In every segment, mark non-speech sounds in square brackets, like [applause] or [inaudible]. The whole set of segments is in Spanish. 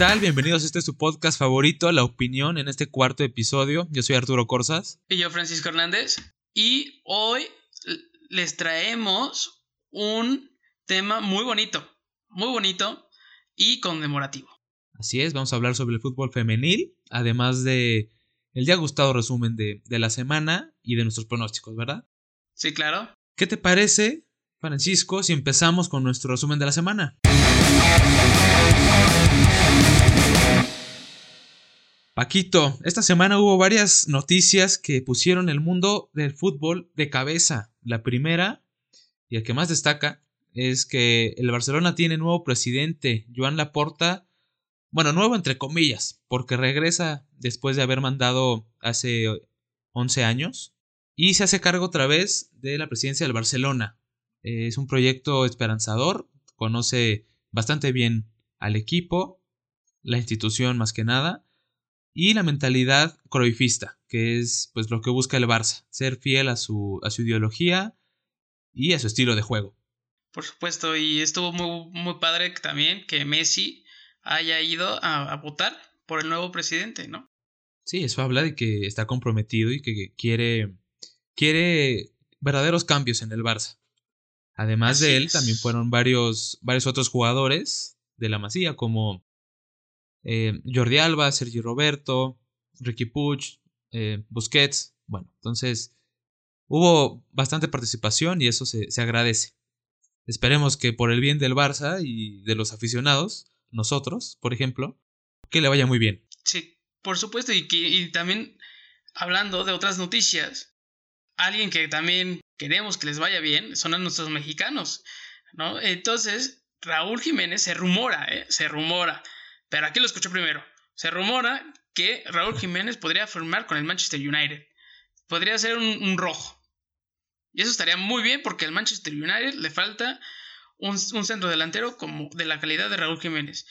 Bienvenidos a este su podcast favorito, La Opinión, en este cuarto episodio. Yo soy Arturo Corsas. Y yo, Francisco Hernández. Y hoy les traemos un tema muy bonito, muy bonito y conmemorativo. Así es, vamos a hablar sobre el fútbol femenil, además de el ya gustado resumen de, de la semana y de nuestros pronósticos, ¿verdad? Sí, claro. ¿Qué te parece, Francisco, si empezamos con nuestro resumen de la semana? Paquito, esta semana hubo varias noticias que pusieron el mundo del fútbol de cabeza. La primera, y el que más destaca, es que el Barcelona tiene nuevo presidente, Joan Laporta, bueno, nuevo entre comillas, porque regresa después de haber mandado hace 11 años y se hace cargo otra vez de la presidencia del Barcelona. Es un proyecto esperanzador, conoce bastante bien al equipo, la institución más que nada, y la mentalidad croifista, que es pues lo que busca el Barça, ser fiel a su, a su ideología y a su estilo de juego. Por supuesto, y estuvo muy, muy padre también que Messi haya ido a, votar por el nuevo presidente, ¿no? Sí, eso habla de que está comprometido y que quiere, quiere verdaderos cambios en el Barça. Además de él, también fueron varios, varios otros jugadores de la Masía, como eh, Jordi Alba, Sergi Roberto, Ricky Puig, eh, Busquets. Bueno, entonces hubo bastante participación y eso se, se agradece. Esperemos que por el bien del Barça y de los aficionados, nosotros, por ejemplo, que le vaya muy bien. Sí, por supuesto, y, que, y también hablando de otras noticias, alguien que también queremos que les vaya bien son a nuestros mexicanos, ¿no? Entonces, Raúl Jiménez se rumora, ¿eh? Se rumora pero aquí lo escucho primero. Se rumora que Raúl Jiménez podría firmar con el Manchester United. Podría ser un, rojo. Y eso estaría muy bien porque al Manchester United le falta un, centro delantero como de la calidad de Raúl Jiménez.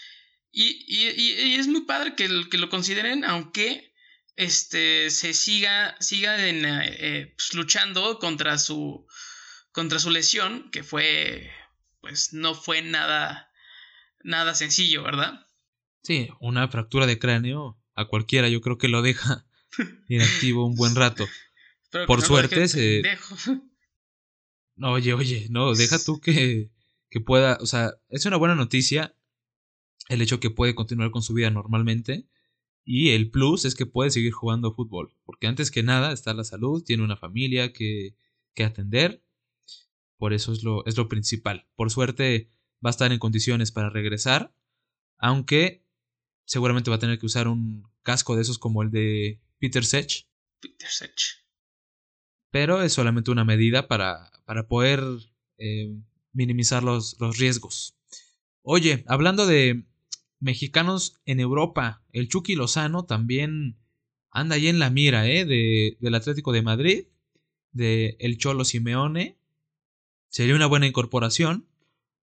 Y, es muy padre que, lo consideren, aunque este, se siga, siga en, eh, pues, luchando contra su, contra su lesión, que fue, pues no fue nada, nada sencillo, ¿verdad? Sí, una fractura de cráneo a cualquiera yo creo que lo deja [laughs] inactivo un buen rato. Por suerte se... No, oye, oye, no, deja [laughs] tú que, que pueda, o sea, es una buena noticia el hecho que puede continuar con su vida normalmente y el plus es que puede seguir jugando fútbol, porque antes que nada está la salud, tiene una familia que, que atender, por eso es lo, es lo principal. Por suerte va a estar en condiciones para regresar, aunque seguramente va a tener que usar un casco de esos como el de Peter Sech. Peter Sech. Pero es solamente una medida para, para poder eh, minimizar los, los riesgos. Oye, hablando de mexicanos en Europa, el Chucky Lozano también anda ahí en la mira, ¿eh? De, del Atlético de Madrid, de el Cholo Simeone. Sería una buena incorporación.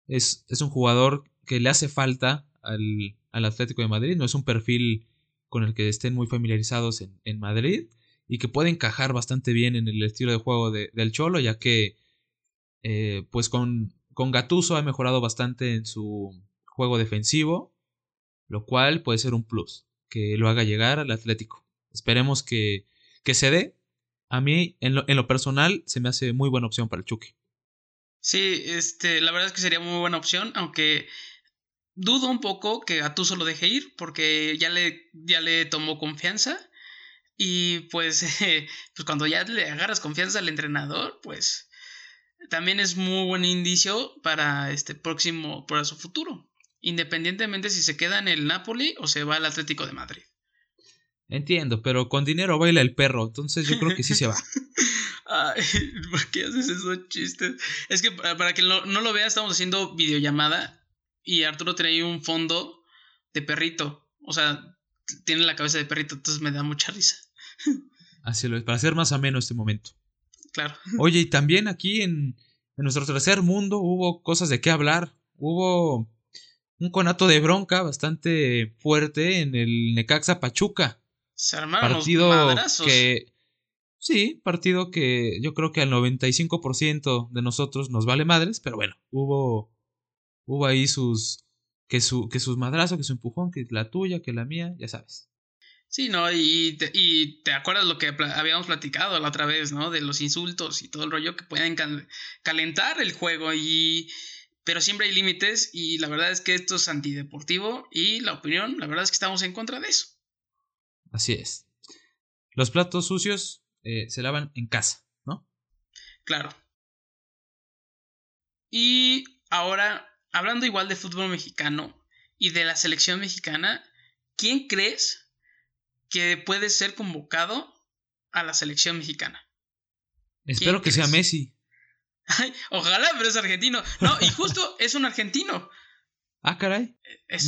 Es, es un jugador que le hace falta al, al Atlético de Madrid, no es un perfil con el que estén muy familiarizados en, Madrid y que puede encajar bastante bien en el estilo de juego del Cholo, ya que eh, pues con, con Gatuso ha mejorado bastante en su juego defensivo, lo cual puede ser un plus, que lo haga llegar al Atlético. Esperemos que, que se dé. A mí, en lo, en lo personal, se me hace muy buena opción para el Chucky. Sí, este, la verdad es que sería muy buena opción, aunque dudo un poco que Gattuso lo deje ir porque ya le, ya le tomó confianza y pues, [laughs] pues cuando ya le agarras confianza al entrenador, pues también es muy buen indicio para este próximo, para su futuro, independientemente si se queda en el Napoli o se va al Atlético de Madrid. Entiendo, pero con dinero baila el perro, entonces yo creo que sí se va. [laughs] Ay, ¿por qué haces esos chistes? Es que para, que no lo vea, estamos haciendo videollamada y Arturo ahí un fondo de perrito. O sea, tiene la cabeza de perrito, entonces me da mucha risa. [laughs] Así lo es, para hacer más ameno este momento. Claro. [laughs] Oye, y también aquí en, en nuestro tercer mundo hubo cosas de qué hablar. Hubo un conato de bronca bastante fuerte en el Necaxa Pachuca. Se armaron partido que sí, partido que yo creo que al 95% de nosotros nos vale madres, pero bueno, hubo hubo ahí sus que, su, que sus madrazos, que su empujón, que la tuya, que la mía, ya sabes. Sí, ¿no? Y te, y te acuerdas lo que habíamos platicado la otra vez, ¿no? De los insultos y todo el rollo que pueden calentar el juego y... Pero siempre hay límites y la verdad es que esto es antideportivo y la opinión, la verdad es que estamos en contra de eso. Así es. Los platos sucios eh, se lavan en casa, ¿no? Claro. Y ahora, hablando igual de fútbol mexicano y de la selección mexicana, ¿quién crees que puede ser convocado a la selección mexicana. Espero que sea Messi. ojalá, pero es argentino. No, y justo [laughs] es un argentino. Ah, caray.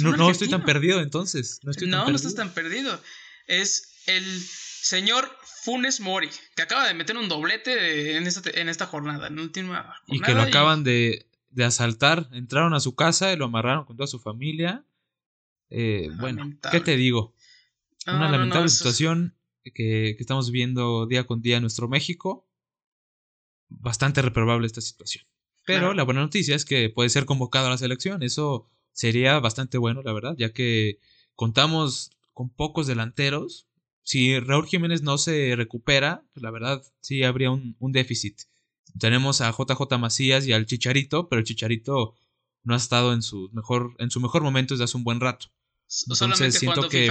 no, no, estoy tan perdido entonces. No, estoy no, no estás tan perdido. Es el señor Funes Mori, que acaba de meter un doblete en esta, en esta jornada, en última Y que lo acaban de, de, asaltar. Entraron a su casa y lo amarraron con toda su familia. Eh, bueno, ¿qué te digo? Una lamentable situación que, estamos viendo día con día en nuestro México. Bastante reprobable esta situación. Pero la buena noticia es que puede ser convocado a la selección. Eso sería bastante bueno, la verdad, ya que contamos con pocos delanteros. Si Raúl Jiménez no se recupera, pues la verdad sí habría un, déficit. Tenemos a JJ Macías y al Chicharito, pero el Chicharito no ha estado en su mejor, en su mejor momento desde hace un buen rato. Entonces siento que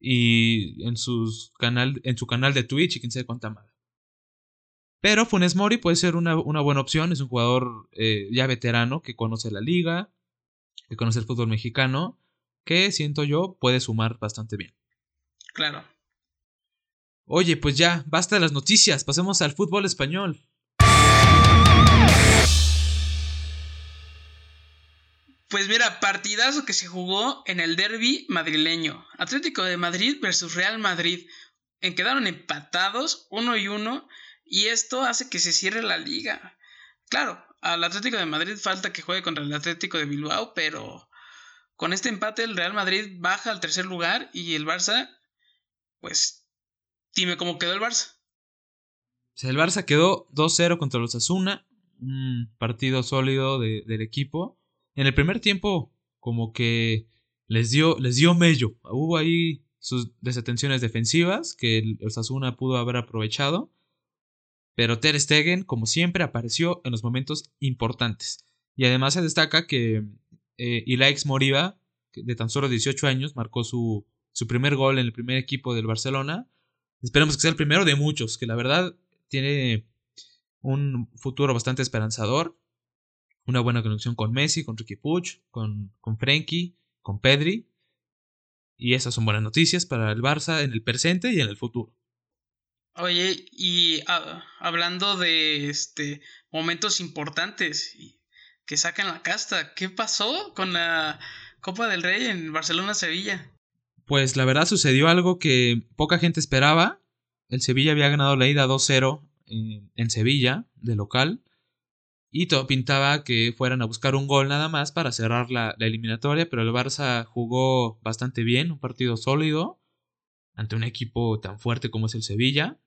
y en, sus canal, en su canal de Twitch y quién sabe cuánta madre. Pero Funes Mori puede ser una, buena opción, es un jugador eh, ya veterano que conoce la liga, que conoce el fútbol mexicano, que siento yo puede sumar bastante bien. Claro. Oye, pues ya, basta de las noticias, pasemos al fútbol español. Pues mira, partidazo que se jugó en el derby madrileño. Atlético de Madrid versus Real Madrid. En quedaron empatados, uno y uno, y esto hace que se cierre la liga. Claro, al Atlético de Madrid falta que juegue contra el Atlético de Bilbao, pero con este empate el Real Madrid baja al tercer lugar y el Barça, pues, dime cómo quedó el Barça. el Barça quedó 2-0 contra los Asuna, un partido sólido del equipo en el primer tiempo, como que les dio, les dio mello. Hubo ahí sus desatenciones defensivas que el Osasuna pudo haber aprovechado. Pero Ter Stegen, como siempre, apareció en los momentos importantes. Y además se destaca que eh, Ilaix Moriba, de tan solo 18 años, marcó su, su primer gol en el primer equipo del Barcelona. Esperemos que sea el primero de muchos, que la verdad tiene un futuro bastante esperanzador una buena conexión con Messi, con Ricky Puig, con, con con Pedri. Y esas son buenas noticias para el Barça en el presente y en el futuro. Oye, y hablando de este momentos importantes que sacan la casta, ¿qué pasó con la Copa del Rey en Barcelona-Sevilla? Pues la verdad sucedió algo que poca gente esperaba. El Sevilla había ganado la ida 2-0 en, Sevilla, de local y todo pintaba que fueran a buscar un gol nada más para cerrar la, eliminatoria, pero el Barça jugó bastante bien, un partido sólido ante un equipo tan fuerte como es el Sevilla,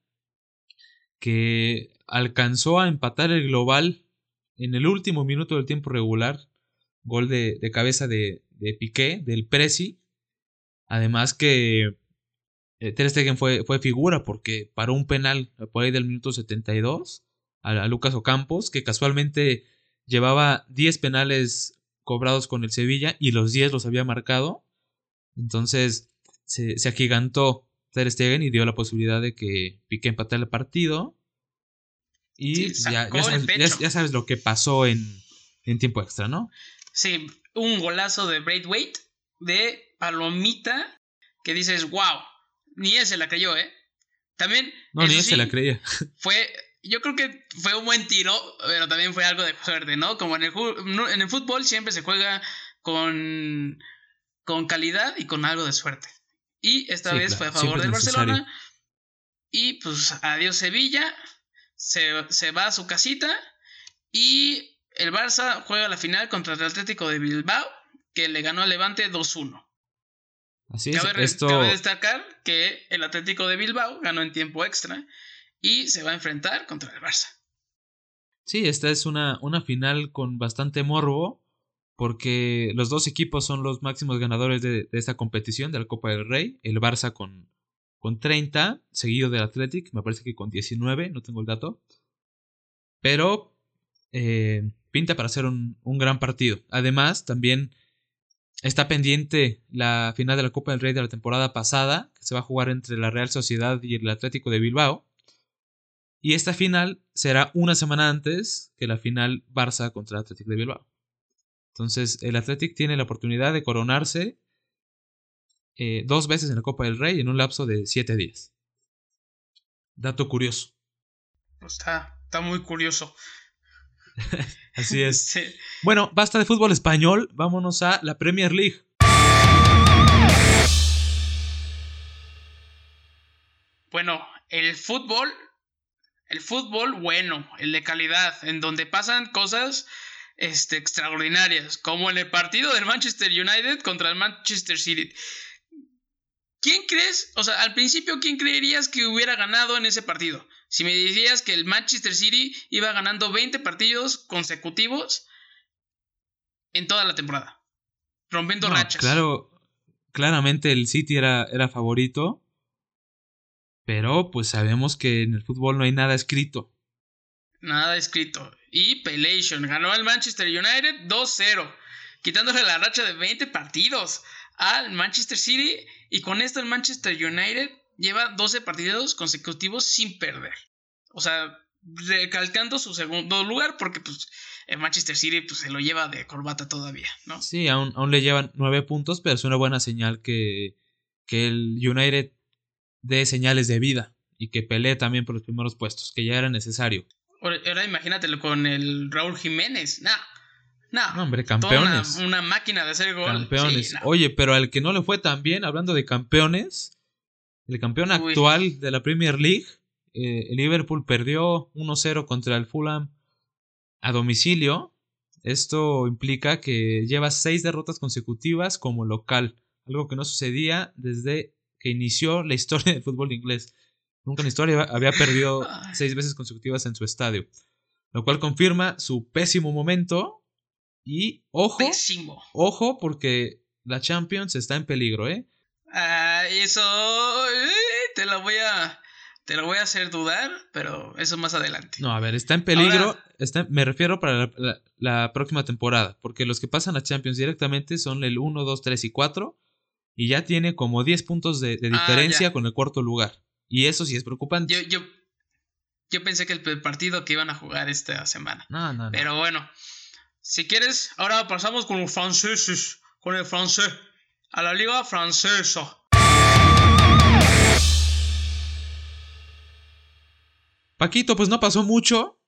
que alcanzó a empatar el global en el último minuto del tiempo regular, gol de, cabeza de, de, Piqué, del Presi, además que eh, Ter Stegen fue, fue figura porque paró un penal por ahí del minuto 72 a, Lucas Ocampos, que casualmente llevaba 10 penales cobrados con el Sevilla y los 10 los había marcado. Entonces se, se agigantó Ter Stegen y dio la posibilidad de que Piqué empatara el partido. Y ya, ya, sabes, lo que pasó en, en, tiempo extra, ¿no? Sí, un golazo de Braithwaite de Palomita que dices, wow, ni él se la creyó, ¿eh? También. No, ni él se la creía. Fue yo creo que fue un buen tiro, pero también fue algo de suerte, ¿no? Como en el, en el fútbol siempre se juega con, con calidad y con algo de suerte. Y esta vez fue a favor del Barcelona. Y pues adiós Sevilla, se, se va a su casita y el Barça juega la final contra el Atlético de Bilbao, que le ganó al Levante 2-1. Así es. Cabe, esto... cabe destacar que el Atlético de Bilbao ganó en tiempo extra y se va a enfrentar contra el Barça. Sí, esta es una, una final con bastante morbo. porque los dos equipos son los máximos ganadores de, esta competición, de la Copa del Rey. El Barça con, con 30, seguido del Athletic, me parece que con 19, no tengo el dato. Pero eh, pinta para ser un, un, gran partido. Además, también está pendiente la final de la Copa del Rey de la temporada pasada, que se va a jugar entre la Real Sociedad y el Atlético de Bilbao. Y esta final será una semana antes que la final Barça contra el Atlético de Bilbao. Entonces, el Athletic tiene la oportunidad de coronarse eh, dos veces en la Copa del Rey en un lapso de siete días. Dato curioso. Pues está, está muy curioso. [laughs] Así es. Bueno, basta de fútbol español, vámonos a la Premier League. Bueno, el fútbol, el fútbol bueno, el de calidad, en donde pasan cosas este, extraordinarias, como en el partido del Manchester United contra el Manchester City. ¿Quién crees? O sea, al principio, ¿quién creerías que hubiera ganado en ese partido? Si me decías que el Manchester City iba ganando 20 partidos consecutivos en toda la temporada, rompiendo rachas. Claro, claramente el City era, era favorito, pero pues sabemos que en el fútbol no hay nada escrito. Nada escrito. Y Pelation ganó al Manchester United 2-0, quitándole la racha de 20 partidos al Manchester City. Y con esto el Manchester United lleva 12 partidos consecutivos sin perder. O sea, recalcando su segundo lugar porque pues el Manchester City pues, se lo lleva de corbata todavía, ¿no? Sí, aún, aún le llevan 9 puntos, pero es una buena señal que, que el United dé señales de vida y que pelee también por los primeros puestos, que ya era necesario. Ahora imagínatelo con el Raúl Jiménez. Nah. No, hombre, campeones. Una, máquina de hacer gol. Campeones. Oye, pero al que no le fue tan bien, hablando de campeones, el campeón actual de la Premier League, eh, el Liverpool perdió 1-0 contra el Fulham a domicilio. Esto implica que lleva seis derrotas consecutivas como local, algo que no sucedía desde que inició la historia del fútbol inglés. Nunca en la historia había perdido [laughs] seis veces consecutivas en su estadio. Lo cual confirma su pésimo momento. Y ojo. Pésimo. Ojo, porque la Champions está en peligro, ¿eh? Ah, eso. Te lo voy a. Te lo voy a hacer dudar, pero eso más adelante. No, a ver, está en peligro. está, me refiero para la, próxima temporada. Porque los que pasan a Champions directamente son el 1, 2, 3 y 4. Y ya tiene como 10 puntos de, ah, diferencia con el cuarto lugar. Y eso sí es preocupante. Yo, yo, yo pensé que el partido que iban a jugar esta semana. No, no, no. Pero bueno, si quieres, ahora pasamos con los franceses, con el francés, a la liga francesa. Paquito, pues no pasó mucho.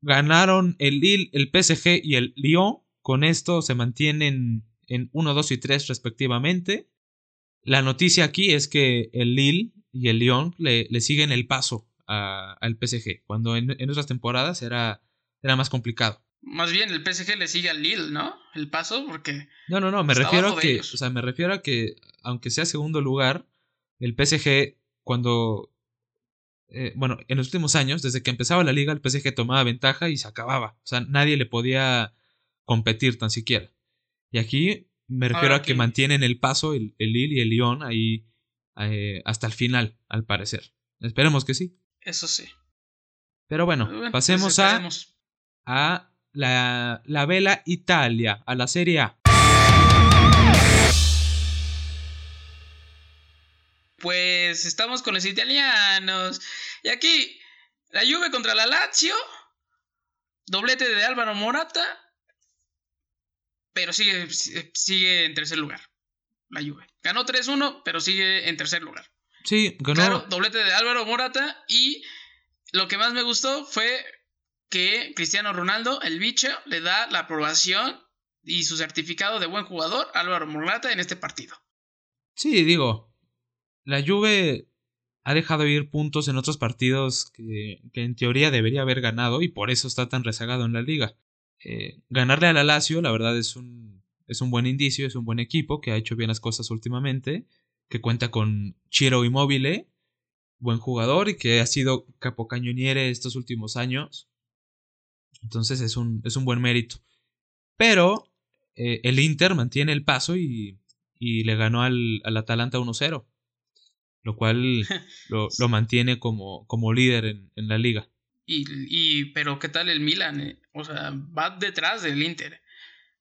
Ganaron el Lille, el PSG y el Lyon. Con esto se mantienen en 1, 2 y 3 respectivamente. La noticia aquí es que el Lille y el Lyon le, le siguen el paso al PSG, cuando en, en, otras temporadas era, era más complicado. Más bien el PSG le sigue al Lille, ¿no? El paso, porque. No, no, no, me refiero a que. O sea, me refiero a que, aunque sea segundo lugar, el PSG, cuando. Eh, bueno, en los últimos años, desde que empezaba la liga, el PSG tomaba ventaja y se acababa. O sea, nadie le podía competir tan siquiera. Y aquí me refiero a que mantienen el paso el, el Lille y el Lyon ahí eh, hasta el final, al parecer. Esperemos que sí. Eso sí. Pero bueno, pues pasemos a, a la, la Vela Italia, a la Serie A. Pues estamos con los italianos. Y aquí, la Juve contra la Lazio. Doblete de Álvaro Morata. Pero sigue, sigue en tercer lugar la Juve. Ganó 3-1, pero sigue en tercer lugar. Sí, ganó. Claro, doblete de Álvaro Morata y lo que más me gustó fue que Cristiano Ronaldo, el bicho, le da la aprobación y su certificado de buen jugador Álvaro Morata en este partido. Sí, digo, la Juve ha dejado ir puntos en otros partidos que, en teoría debería haber ganado y por eso está tan rezagado en la liga. Eh, ganarle a la Lazio, la verdad, es un es un buen indicio, es un buen equipo que ha hecho bien las cosas últimamente, que cuenta con Chiro Immobile, buen jugador y que ha sido capocañoniere estos últimos años. Entonces es un, es un buen mérito. Pero eh, el Inter mantiene el paso y, y le ganó al, al Atalanta 1-0, lo cual [laughs] lo, lo, mantiene como, como líder en, en la liga. Y, y, pero ¿qué tal el Milan? Eh? O sea, va detrás del Inter.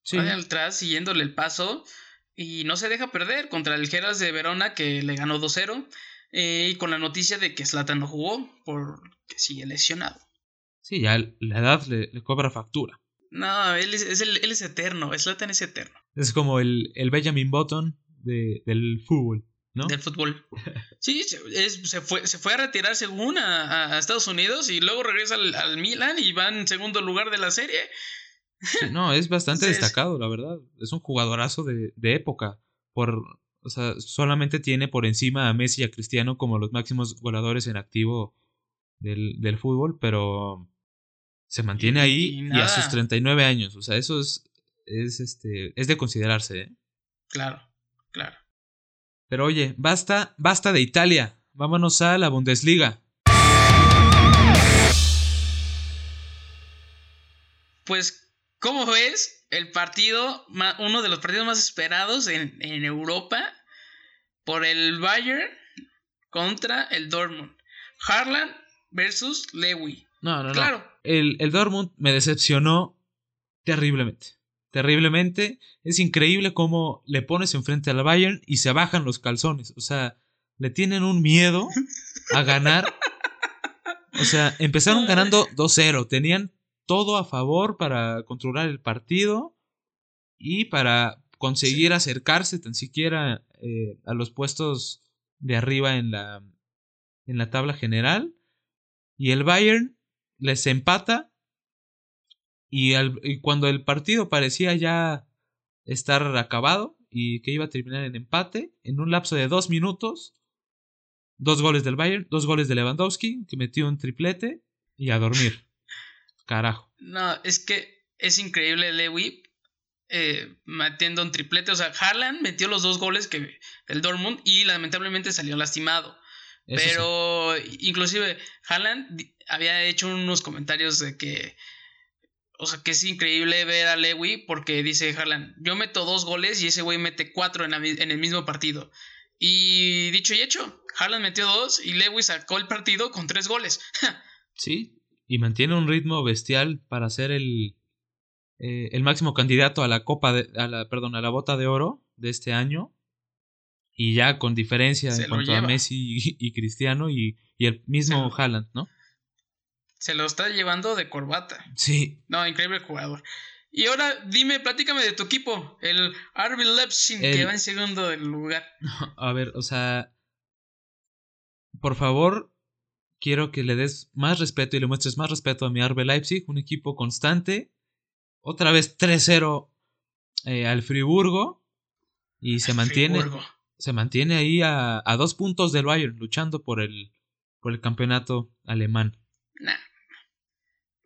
Sí. Va detrás siguiéndole el paso y no se deja perder contra el Geras de Verona que le ganó 2-0 eh, y con la noticia de que Zlatan no jugó porque sigue lesionado. Sí, ya la edad le, le cobra factura. No, él es, es el, él es eterno, Zlatan es eterno. Es como el, el Benjamin Button de, del fútbol, ¿no? Del fútbol. Sí, es, se, fue, se fue a retirar según a, a Estados Unidos y luego regresa al, al, Milan y va en segundo lugar de la serie. Sí, no, es bastante Entonces, destacado, la verdad. Es un jugadorazo de, de época. Por, o sea, solamente tiene por encima a Messi y a Cristiano como los máximos goleadores en activo del, del fútbol, pero se mantiene ahí y, y, a sus 39 años. O sea, eso es, es, este, es de considerarse. ¿eh? Claro, claro. Pero oye, basta, basta de Italia. Vámonos a la Bundesliga. Pues, ¿cómo ves? El partido, uno de los partidos más esperados en, en Europa por el Bayern contra el Dortmund. Harlan versus Lewy. No, no, claro. no. El, el Dortmund me decepcionó terriblemente. Terriblemente. Es increíble cómo le pones enfrente al Bayern y se bajan los calzones. O sea, le tienen un miedo a ganar. O sea, empezaron ganando 2-0. Tenían todo a favor para controlar el partido y para conseguir sí. acercarse tan siquiera eh, a los puestos de arriba en la, en la tabla general. Y el Bayern les empata y, al, y, cuando el partido parecía ya estar acabado y que iba a terminar en empate, en un lapso de dos minutos, dos goles del Bayern, dos goles de Lewandowski, que metió un triplete y a dormir. [laughs] Carajo. No, es que es increíble Lewy eh, metiendo un triplete. O sea, Haaland metió los dos goles que el Dortmund y lamentablemente salió lastimado. Eso Pero sí. inclusive Haaland había hecho unos comentarios de que, o sea, que es increíble ver a Lewy porque dice Haaland, yo meto dos goles y ese güey mete cuatro en, la, en, el mismo partido. Y dicho y hecho, Haaland metió dos y Lewy sacó el partido con tres goles. [laughs] sí, y mantiene un ritmo bestial para ser el, eh, el máximo candidato a la copa de, a la, perdón, a la bota de oro de este año y ya con diferencia Se en cuanto lleva. a Messi y, y Cristiano y, y, el mismo Haaland, ¿no? Se lo está llevando de corbata. Sí. No, increíble jugador. Y ahora dime, platícame de tu equipo, el RB Leipzig, el... que va en segundo lugar. [laughs] A ver, o sea, por favor, quiero que le des más respeto y le muestres más respeto a mi RB Leipzig, un equipo constante. Otra vez 3-0 eh, al Friburgo y se mantiene Friburgo se mantiene ahí a, a, dos puntos del Bayern, luchando por el, por el campeonato alemán. Nah.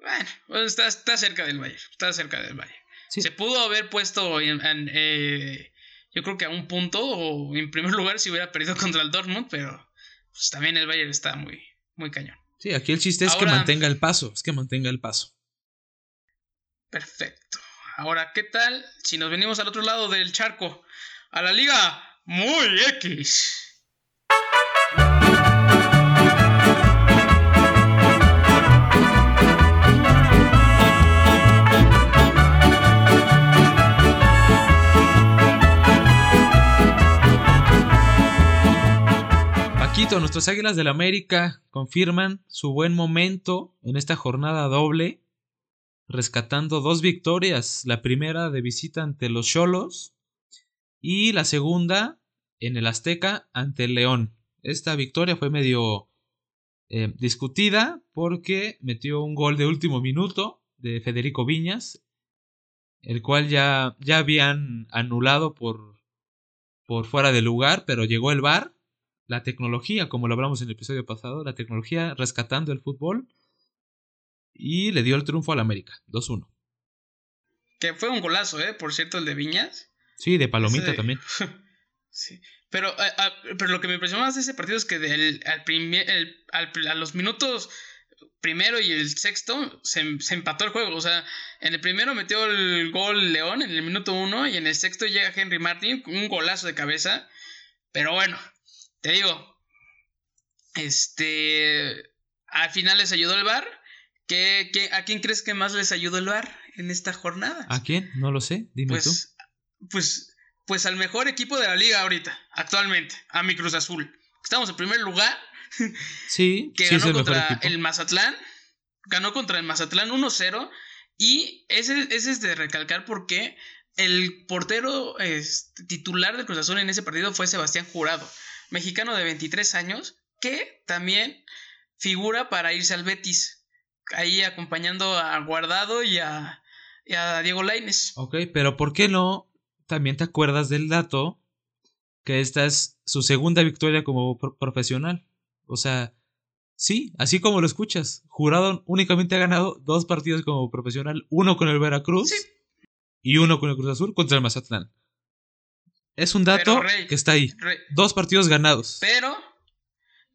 Bueno, pues está, está, cerca del Bayern, está cerca del Bayern. Sí. Se pudo haber puesto en, en eh, yo creo que a un punto o en primer [laughs] lugar si hubiera perdido contra el Dortmund, pero pues también el Bayern está muy, muy cañón. Sí, aquí el chiste es Ahora, que mantenga el paso, es que mantenga el paso. Perfecto. Ahora, ¿qué tal si nos venimos al otro lado del charco? A la liga muy X. Nuestras Águilas del América confirman su buen momento en esta jornada doble, rescatando dos victorias, la primera de visita ante los Cholos y la segunda en el Azteca ante el León. Esta victoria fue medio eh, discutida porque metió un gol de último minuto de Federico Viñas, el cual ya, ya habían anulado por, por fuera de lugar, pero llegó el VAR, la tecnología, como lo hablamos en el episodio pasado, la tecnología rescatando el fútbol y le dio el triunfo al América, 2-1. Que fue un golazo, ¿eh? Por cierto, el de Viñas. Sí, de Palomita Ese... también. [laughs] sí. Pero, a, a, pero lo que me impresionó más de ese partido es que del, al primer, el, al, a los minutos primero y el sexto se, se, empató el juego. O sea, en el primero metió el gol León en el minuto uno y en el sexto llega Henry Martin con un golazo de cabeza. Pero bueno, te digo, este, al final les ayudó el VAR. ¿Qué, a quién crees que más les ayudó el VAR en esta jornada? ¿A quién? No lo sé, dime pues, tú. Pues, pues al mejor equipo de la liga ahorita, actualmente, a mi Cruz Azul. Estamos en primer lugar. [laughs] Sí, [laughs] que sí ganó contra el Mazatlán. Ganó contra el Mazatlán 1-0. Y ese, ese, es de recalcar porque el portero este, titular del Cruz Azul en ese partido fue Sebastián Jurado, mexicano de 23 años, que también figura para irse al Betis, ahí acompañando a Guardado y a, Diego Laines. Ok, pero ¿por qué no también te acuerdas del dato que esta es su segunda victoria como profesional? O sea, sí, así como lo escuchas, Jurado únicamente ha ganado dos partidos como profesional, uno con el Veracruz y uno con el Cruz Azul contra el Mazatlán. Es un dato que está ahí. Dos partidos ganados. Pero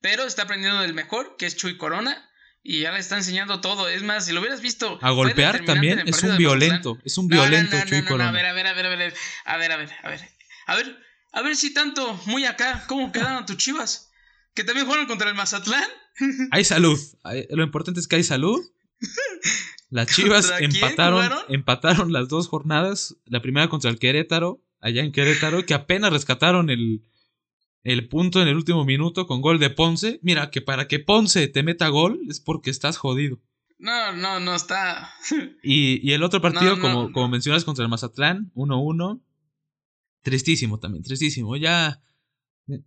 pero está aprendiendo del mejor, que es Chuy Corona. Y ya le está enseñando todo. Es más, si lo hubieras visto. A golpear también es un violento. Es un violento, Chuy Corona. a ver, a ver, a ver, a ver. A ver, a ver, a ver. A ver, a ver si tanto, muy acá, ¿cómo quedaron tus chivas? Que también jugaron contra el Mazatlán. [laughs] Hay salud. Lo importante es que hay salud. Las [laughs] chivas empataron, empataron las dos jornadas. La primera contra el Querétaro, allá en Querétaro, que apenas rescataron el, el punto en el último minuto con gol de Ponce. Mira, que para que Ponce te meta gol es porque estás jodido. No, no, no está. [laughs] y, el otro partido, como, como mencionas, contra el Mazatlán, 1-1. Tristísimo también, tristísimo. Ya.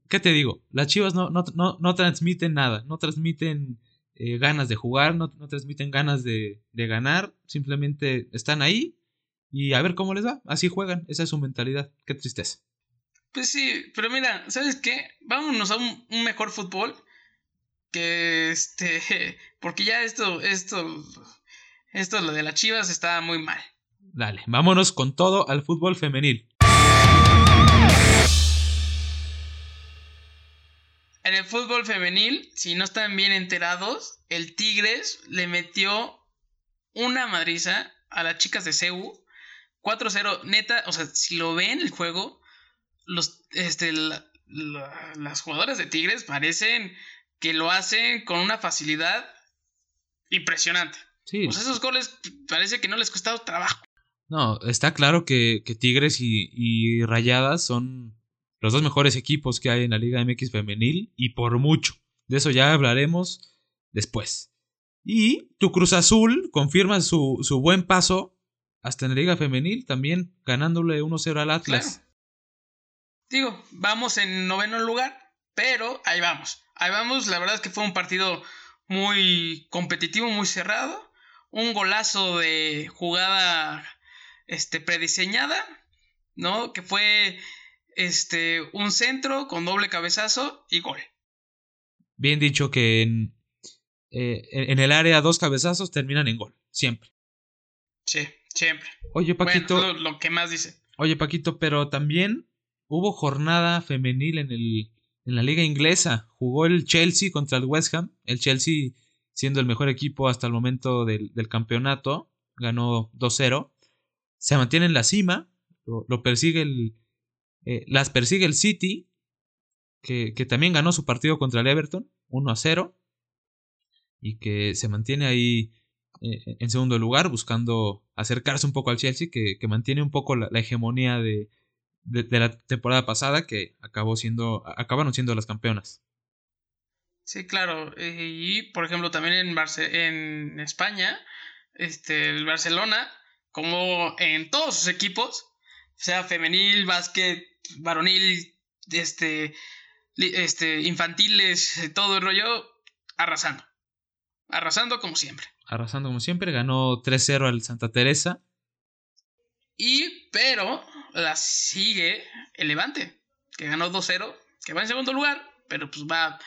¿Qué te digo? Las chivas no, no, no, transmiten nada. No transmiten eh, ganas de jugar, no, no transmiten ganas de, de ganar. Simplemente están ahí y a ver cómo les va. Así juegan. Esa es su mentalidad. Qué tristeza. Pues sí, pero mira, ¿sabes qué? Vámonos a un, mejor fútbol. Que este. [laughs] Porque ya esto, esto. Esto, lo de las chivas, está muy mal. Dale, vámonos con todo al fútbol femenil. En el fútbol femenil, si no están bien enterados, el Tigres le metió una madriza a las chicas de CEU. 4-0, neta, o sea, si lo ven el juego, los, este, las jugadoras de Tigres parecen que lo hacen con una facilidad impresionante. Sí. Pues esos goles parece que no les costado trabajo. No, está claro que, Tigres y, Rayadas son los dos mejores equipos que hay en la Liga MX femenil y por mucho. De eso ya hablaremos después. Y tu Cruz Azul confirma su, su buen paso hasta en la Liga femenil, también ganándole 1-0 al Atlas. Digo, vamos en noveno lugar, pero ahí vamos. Ahí vamos, la verdad es que fue un partido muy competitivo, muy cerrado. Un golazo de jugada este, prediseñada, ¿no? Que fue este, un centro con doble cabezazo y gol. Bien dicho que en, eh, en el área dos cabezazos terminan en gol, siempre. Sí, siempre. Oye, Paquito. lo, que más dice. Oye, Paquito, pero también hubo jornada femenil en, el, en la liga inglesa. Jugó el Chelsea contra el West Ham. El Chelsea siendo el mejor equipo hasta el momento del, campeonato. Ganó 2-0. Se mantiene en la cima. Lo, persigue el... Eh, las persigue el City. Que, que, también ganó su partido contra el Everton. 1-0. Y que se mantiene ahí eh, en segundo lugar. Buscando acercarse un poco al Chelsea. Que, que mantiene un poco la hegemonía de, de, la temporada pasada que acabó siendo, acabaron siendo las campeonas. Sí, claro. Y por ejemplo, también en, en España, este, el Barcelona, como en todos sus equipos, sea femenil, básquet, varonil, este, este, infantiles, todo el rollo, arrasando. Arrasando como siempre. Arrasando como siempre, ganó 3-0 al Santa Teresa. Y, pero, la sigue el Levante, que ganó 2-0, que va en segundo lugar, pero pues va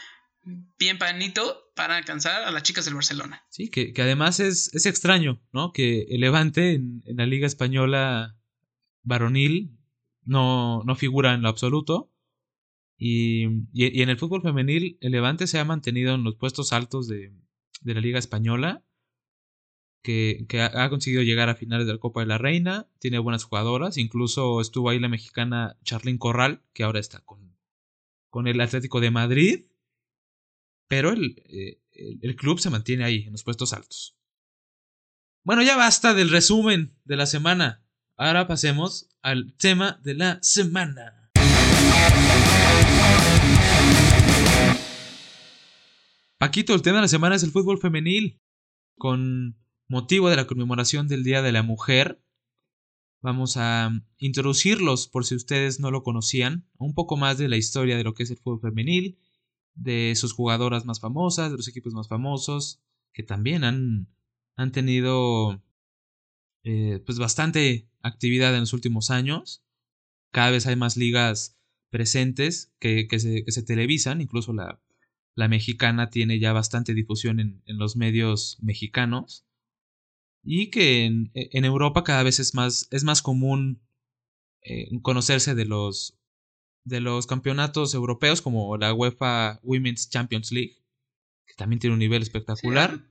bien panito para alcanzar a las chicas del Barcelona. Sí, que, además es, es, extraño, ¿no? Que el Levante en, la Liga Española varonil no, no figura en lo absoluto. Y, y, en el fútbol femenil, el Levante se ha mantenido en los puestos altos de, de la Liga Española, que, ha, conseguido llegar a finales de la Copa de la Reina, tiene buenas jugadoras, incluso estuvo ahí la mexicana Charlyn Corral, que ahora está con, con el Atlético de Madrid, pero eh, el, el club se mantiene ahí, en los puestos altos. Bueno, ya basta del resumen de la semana. Ahora pasemos al tema de la semana. Paquito, el tema de la semana es el fútbol femenil. Con motivo de la conmemoración del Día de la Mujer, vamos a introducirlos por si ustedes no lo conocían, un poco más de la historia de lo que es el fútbol femenil, de sus jugadoras más famosas, de los equipos más famosos, que también han, han tenido eh, pues bastante actividad en los últimos años. Cada vez hay más ligas presentes que, se, que se, televisan, incluso la, la, mexicana tiene ya bastante difusión en, en los medios mexicanos. Y que en, en, Europa cada vez es más, es más común eh, conocerse de los, de los campeonatos europeos como la UEFA Women's Champions League, que también tiene un nivel espectacular,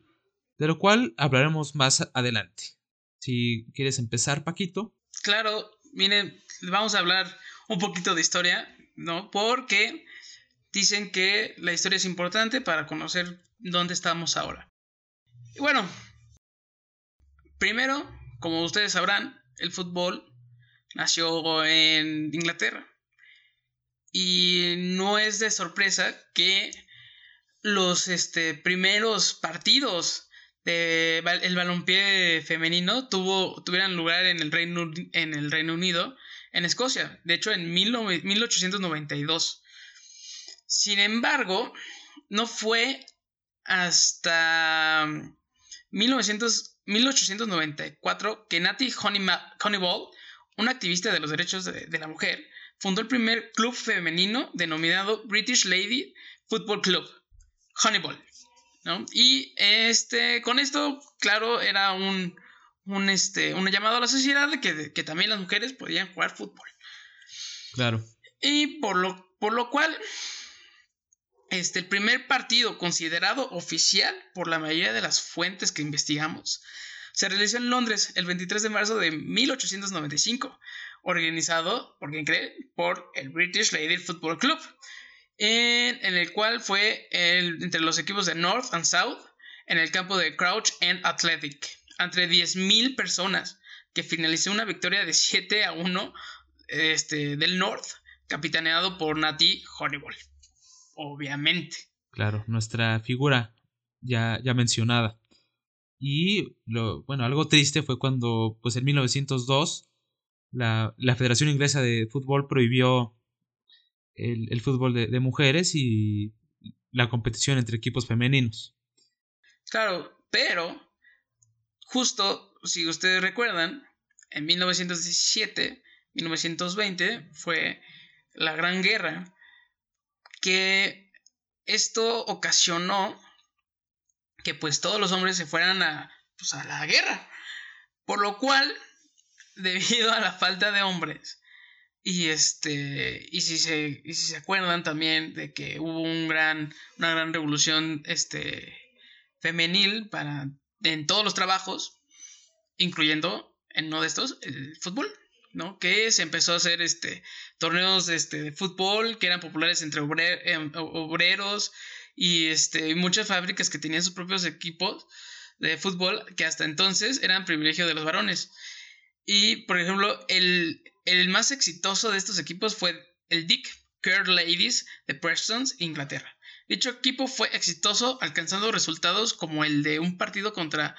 de lo cual hablaremos más adelante. Si quieres empezar, Paquito. Claro, miren, vamos a hablar un poquito de historia, ¿no? Porque dicen que la historia es importante para conocer dónde estamos ahora. Y bueno, primero, como ustedes sabrán, el fútbol nació en Inglaterra. Y no es de sorpresa que los este, primeros partidos el balompié femenino tuvo, tuvieran lugar en el, Reino, en el Reino Unido, en Escocia, de hecho en 1892. Sin embargo, no fue hasta 1900, 1894 que Natty Honeyball, una activista de los derechos de, de la mujer, fundó el primer club femenino denominado British Lady Football Club, Honeyball. Y este, con esto, claro, era un, un, este, un llamado a la sociedad de que, que también las mujeres podían jugar fútbol. Claro. Y por lo, por lo cual, este, el primer partido considerado oficial por la mayoría de las fuentes que investigamos se realizó en Londres el 23 de marzo de 1895, organizado, por quien cree, por el British Lady Football Club en, el cual fue entre los equipos de North and South en el campo de Crouch End Athletic, entre 10.000 personas, que finalizó una victoria de 7 a 1 este, del North, capitaneado por Nati Honeyball. Obviamente. Claro, nuestra figura ya, ya mencionada. Y lo, bueno, algo triste fue cuando, pues en 1902, la, la Federación Inglesa de Fútbol prohibió el, fútbol de, mujeres y la competición entre equipos femeninos. Claro, pero justo, si ustedes recuerdan, en 1917, 1920 fue la Gran Guerra, que esto ocasionó que pues todos los hombres se fueran a, pues, a la guerra. Por lo cual, [laughs] debido a la falta de hombres, y este, y si se, y si se acuerdan también de que hubo un gran, una gran revolución este, femenil para, en todos los trabajos, incluyendo en uno de estos, el fútbol, ¿no? Que se empezó a hacer este, torneos este, de fútbol que eran populares entre em, obreros y este, muchas fábricas que tenían sus propios equipos de fútbol que hasta entonces eran privilegio de los varones. Y, por ejemplo, el, el más exitoso de estos equipos fue el Dick Kerr Ladies de Preston, Inglaterra. Dicho equipo fue exitoso alcanzando resultados como el de un partido contra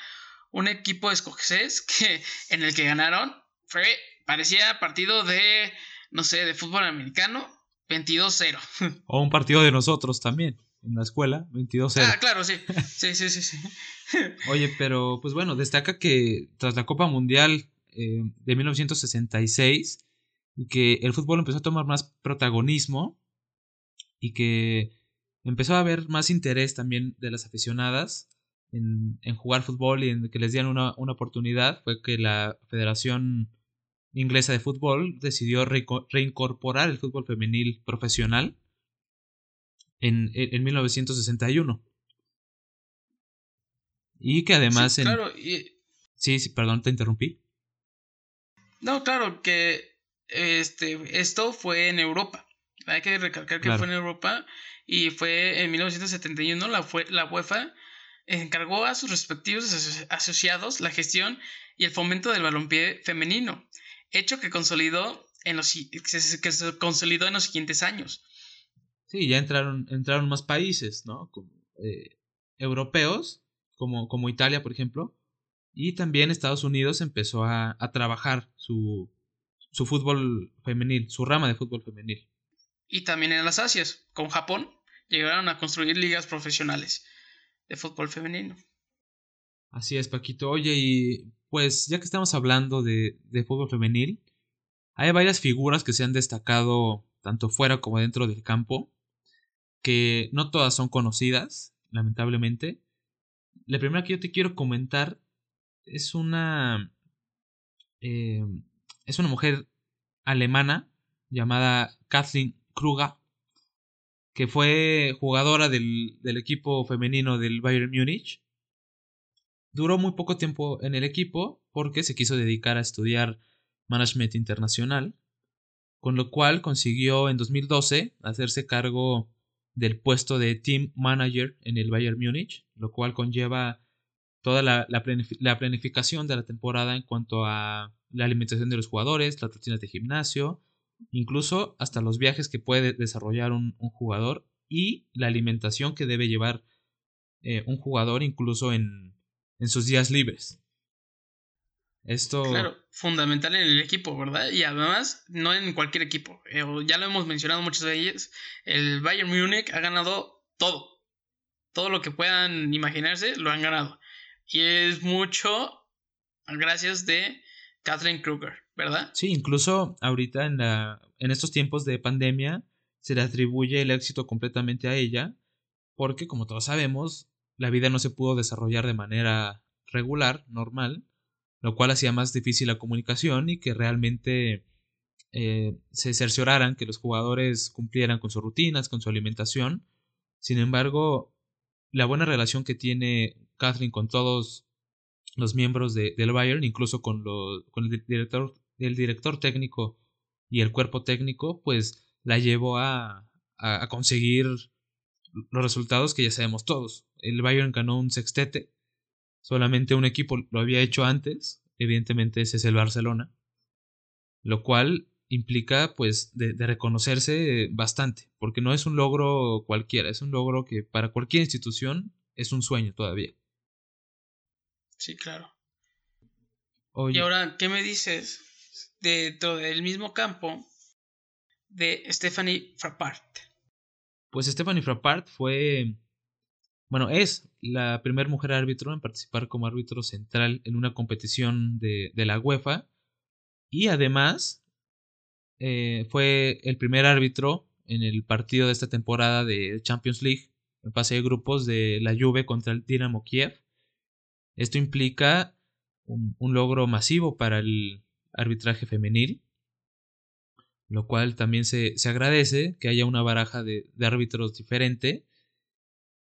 un equipo escocés que, en el que ganaron. Fue, parecía partido de, no sé, de fútbol americano, 22-0. [laughs] O un partido de nosotros también, en la escuela, 22-0. Ah, claro, sí. Sí, sí, sí, sí. [laughs] Oye, pero pues bueno, destaca que tras la Copa Mundial eh, de 1966 y que el fútbol empezó a tomar más protagonismo y que empezó a haber más interés también de las aficionadas en, jugar fútbol y en que les dieran una, oportunidad fue que la Federación Inglesa de Fútbol decidió reincorporar el fútbol femenil profesional en, en 1961. Y que además sí, Claro, y... Sí, sí, perdón, te interrumpí. No, claro, que este, esto fue en Europa. Hay que recalcar que fue en Europa y fue en 1971 la, fue, la UEFA encargó a sus respectivos asociados la gestión y el fomento del balompié femenino, hecho que consolidó en los, que se consolidó en los siguientes años. Sí, ya entraron, entraron más países, ¿no? Eh, europeos, como, como Italia, por ejemplo, y también Estados Unidos empezó a, a trabajar su, su fútbol femenil, su rama de fútbol femenil. Y también en las Asias, con Japón, llegaron a construir ligas profesionales de fútbol femenino. Así es, Paquito. Oye, y pues ya que estamos hablando de, fútbol femenil, hay varias figuras que se han destacado tanto fuera como dentro del campo, que no todas son conocidas, lamentablemente. La primera que yo te quiero comentar es una... Eh, es una mujer alemana llamada Kathleen Kruger, que fue jugadora del, del equipo femenino del Bayern Múnich. Duró muy poco tiempo en el equipo porque se quiso dedicar a estudiar management internacional, con lo cual consiguió en 2012 hacerse cargo del puesto de team manager en el Bayern Múnich, lo cual conlleva toda la, la, planificación de la temporada en cuanto a la alimentación de los jugadores, las rutinas de gimnasio, incluso hasta los viajes que puede desarrollar un, jugador y la alimentación que debe llevar eh, un jugador incluso en, en sus días libres. Esto. Claro, fundamental en el equipo, ¿verdad? Y además, no en cualquier equipo. Eh, ya lo hemos mencionado muchas veces. El Bayern Múnich ha ganado todo. Todo lo que puedan imaginarse lo han ganado. Y es mucho gracias de Kathleen Kruger, ¿verdad? Sí, incluso ahorita en, la, en estos tiempos de pandemia se le atribuye el éxito completamente a ella, porque como todos sabemos, la vida no se pudo desarrollar de manera regular, normal, lo cual hacía más difícil la comunicación y que realmente eh, se cercioraran que los jugadores cumplieran con sus rutinas, con su alimentación. Sin embargo, la buena relación que tiene Kathleen con todos los miembros de, del Bayern, incluso con, con el, director, el director técnico y el cuerpo técnico, pues la llevó a, a, a conseguir los resultados que ya sabemos todos. El Bayern ganó un sextete Solamente un equipo lo había hecho antes, evidentemente ese es el Barcelona, lo cual implica pues de, reconocerse bastante, porque no es un logro cualquiera, es un logro que para cualquier institución es un sueño todavía. Sí, claro. Y ahora, ¿qué me dices dentro del mismo campo de Stephanie Frappart? Pues Stephanie Frappart fue bueno, es la primera mujer árbitro en participar como árbitro central en una competición de, la UEFA y además eh, fue el primer árbitro en el partido de esta temporada de Champions League en fase de grupos de la Juve contra el Dinamo Kiev. Esto implica un, logro masivo para el arbitraje femenil, lo cual también se, agradece que haya una baraja de árbitros diferente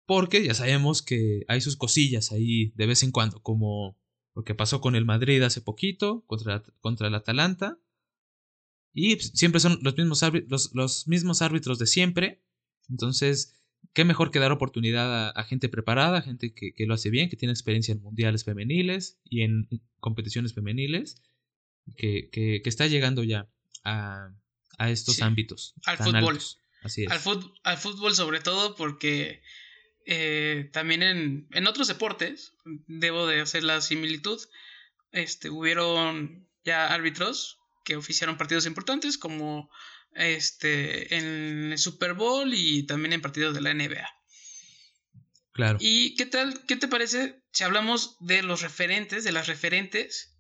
porque ya sabemos que hay sus cosillas ahí de vez en cuando, como lo que pasó con el Madrid hace poquito contra, contra el Atalanta. Y pues, siempre son los mismos, los, los mismos árbitros de siempre. Entonces, qué mejor que dar oportunidad a, gente preparada, gente que, que, lo hace bien, que tiene experiencia en mundiales femeniles y en competiciones femeniles, que, que, que está llegando ya a, a estos ámbitos. Al fútbol. Así es. Al, al fútbol sobre todo porque eh, también en, en, otros deportes, debo de hacer la similitud, este, hubieron ya árbitros que oficiaron partidos importantes como este, en el Super Bowl y también en partidos de la NBA. Claro. ¿Y qué tal, qué te parece si hablamos de los referentes, de las referentes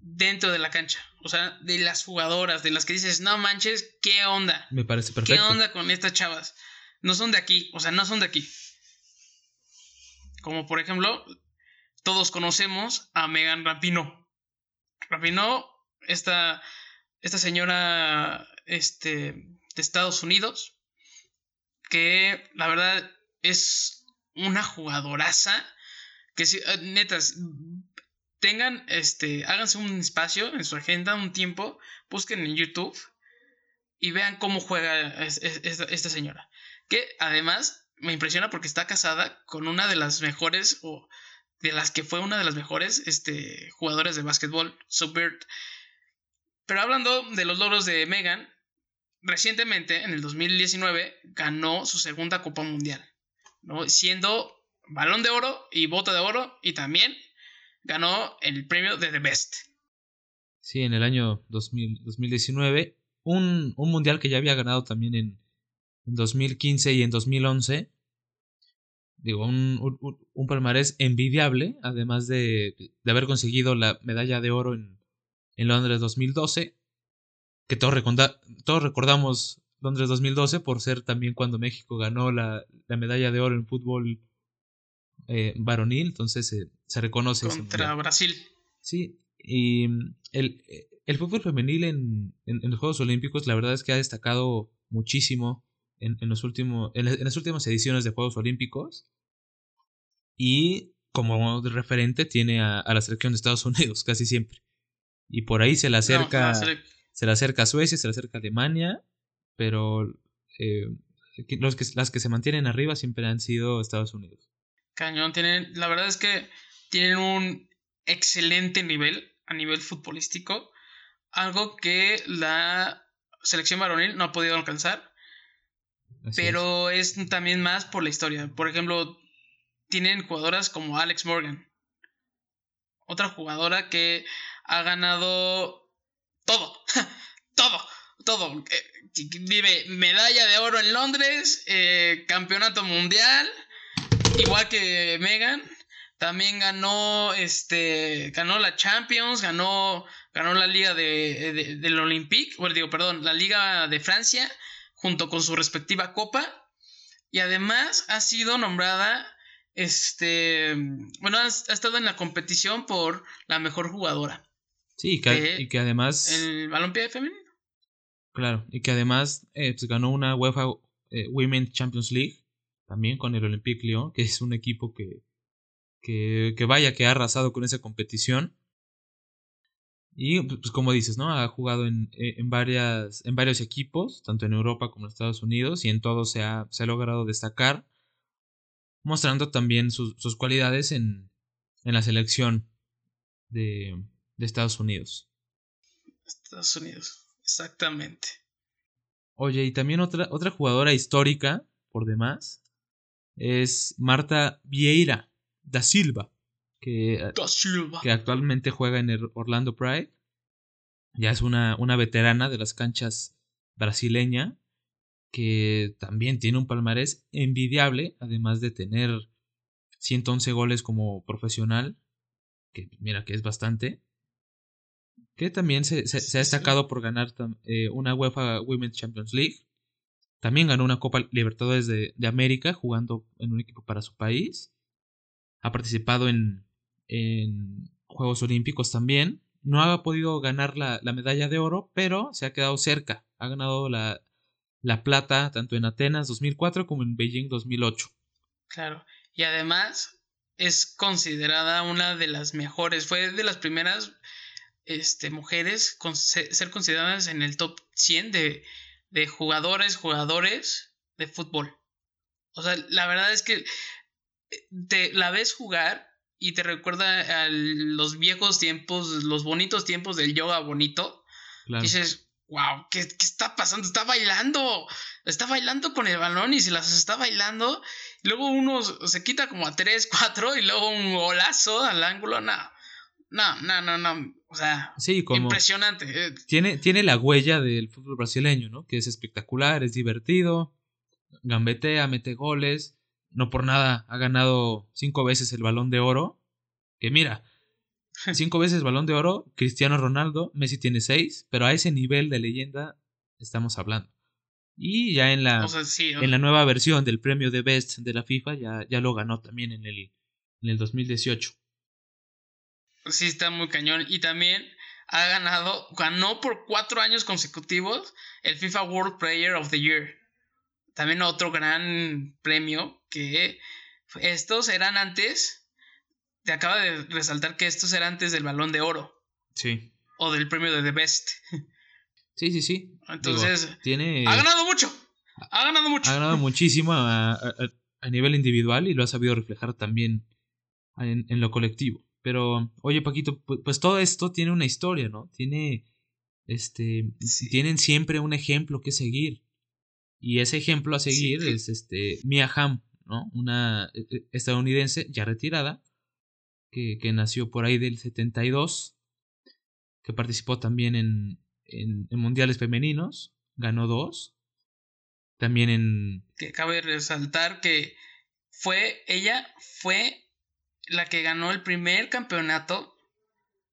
dentro de la cancha? O sea, de las jugadoras, de las que dices, no manches, ¿qué onda? Me parece perfecto. ¿Qué onda con estas chavas? No son de aquí, o sea, no son de aquí. Como por ejemplo, todos conocemos a Megan Rapinoe. Rapinoe, esta, esta señora este, de Estados Unidos, que la verdad es una jugadoraza Que si, eh, netas, tengan, este, háganse un espacio en su agenda, un tiempo, busquen en YouTube y vean cómo juega esta, señora. Que además me impresiona porque está casada con una de las mejores, o de las que fue una de las mejores este, jugadoras de básquetbol, Subbird. Pero hablando de los logros de Megan, recientemente, en el 2019, ganó su segunda Copa Mundial, ¿no? siendo balón de oro y bota de oro, y también ganó el premio de The Best. Sí, en el año 2019, un, un, mundial que ya había ganado también en, 2015 y en 2011. Digo, un, un, palmarés envidiable, además de, de, haber conseguido la medalla de oro en, en Londres 2012, que todos, todos recordamos Londres 2012 por ser también cuando México ganó la, la medalla de oro en fútbol eh, varonil, entonces se reconoce. Contra Brasil. Sí, y el, el fútbol femenil en, en, los Juegos Olímpicos, la verdad es que ha destacado muchísimo en, en los últimos, en, las últimas ediciones de Juegos Olímpicos. Y como referente tiene a, la selección de Estados [laughs] Unidos casi siempre. Y por ahí se le acerca, se le acerca a Suecia, se le acerca a Alemania, pero eh, los que, las que se mantienen arriba siempre han sido Estados Unidos. Cañón, tienen, la verdad es que tienen un excelente nivel a nivel futbolístico, algo que la selección varonil no ha podido alcanzar, pero es. también más por la historia. Por ejemplo, tienen jugadoras como Alex Morgan, otra jugadora que ha ganado todo, [laughs] todo, todo. Vive eh, medalla de oro en Londres, eh, campeonato mundial igual que Megan, también ganó, este, ganó la Champions, ganó, ganó la Liga de, del Olympique, bueno, digo, perdón, la Liga de Francia, junto con su respectiva copa, y además ha sido nombrada, este, bueno, ha, estado en la competición por la mejor jugadora. Sí, y que, y que además... El balompié femenino. Claro, y que además eh, pues ganó una UEFA eh, Women's Champions League también con el Olympique Lyon, que es un equipo que, que, vaya que ha arrasado con esa competición. Y pues como dices, ¿no? Ha jugado en, eh, en, varias, en varios equipos, tanto en Europa como en Estados Unidos, y en todos se ha, se ha logrado destacar, mostrando también sus, sus cualidades en, en, la selección de, de Estados Unidos. Estados Unidos, exactamente. Oye, y también otra, otra jugadora histórica, por demás, es Marta Vieira da Silva, que, que actualmente juega en el Orlando Pride. Ya es una, una veterana de las canchas brasileña, que también tiene un palmarés envidiable, además de tener 111 goles como profesional, que mira que es bastante, que también se, se, ha destacado por ganar eh, una UEFA Women's Champions League, también ganó una Copa Libertadores de, América jugando en un equipo para su país. Ha participado en, en Juegos Olímpicos también. No ha podido ganar la, medalla de oro, pero se ha quedado cerca. Ha ganado la, la plata tanto en Atenas 2004 como en Beijing 2008. Claro. Y además es considerada una de las mejores. Fue de las primeras este, mujeres con ser consideradas en el top 100 de de jugadores, jugadores de fútbol. O sea, la verdad es que eh, te la ves jugar y te recuerda a los viejos tiempos, los bonitos tiempos del yoga bonito. dices, wow, ¿qué, está pasando? Está bailando, está bailando con el balón y se las está bailando. luego uno se quita como a 3, 4 y luego un golazo al ángulo. No, no, no, no, no. O sea, impresionante. Eh. Tiene, tiene la huella del fútbol brasileño, ¿no? Que es espectacular, es divertido, gambetea, mete goles. No por nada ha ganado cinco veces el balón de oro. Que mira, [laughs] cinco veces balón de oro, Cristiano Ronaldo, Messi tiene seis, pero a ese nivel de leyenda estamos hablando. Y ya en la, en la nueva versión del premio de Best de la FIFA ya, ya lo ganó también en el, en el 2018 sí está muy cañón. Y también ha ganado, ganó por cuatro años consecutivos el FIFA World Player of the Year. También otro gran premio que estos eran antes te acaba de resaltar que estos eran antes del balón de oro. Sí. O del premio de The Best. Sí, sí, sí. Entonces, tiene... ha ganado mucho. Ha ganado mucho. Ha ganado muchísimo a, nivel individual y lo ha sabido reflejar también en, lo colectivo. Pero, oye, Paquito, pues, todo esto tiene una historia, ¿no? Tiene, este, tienen siempre un ejemplo que seguir. Y ese ejemplo a seguir es este Mia Hamm, ¿no? Una e, e, estadounidense ya retirada, que, que nació por ahí del 72, que participó también en, en, mundiales femeninos, ganó dos. También en... Que cabe resaltar que fue, ella fue la que ganó el primer campeonato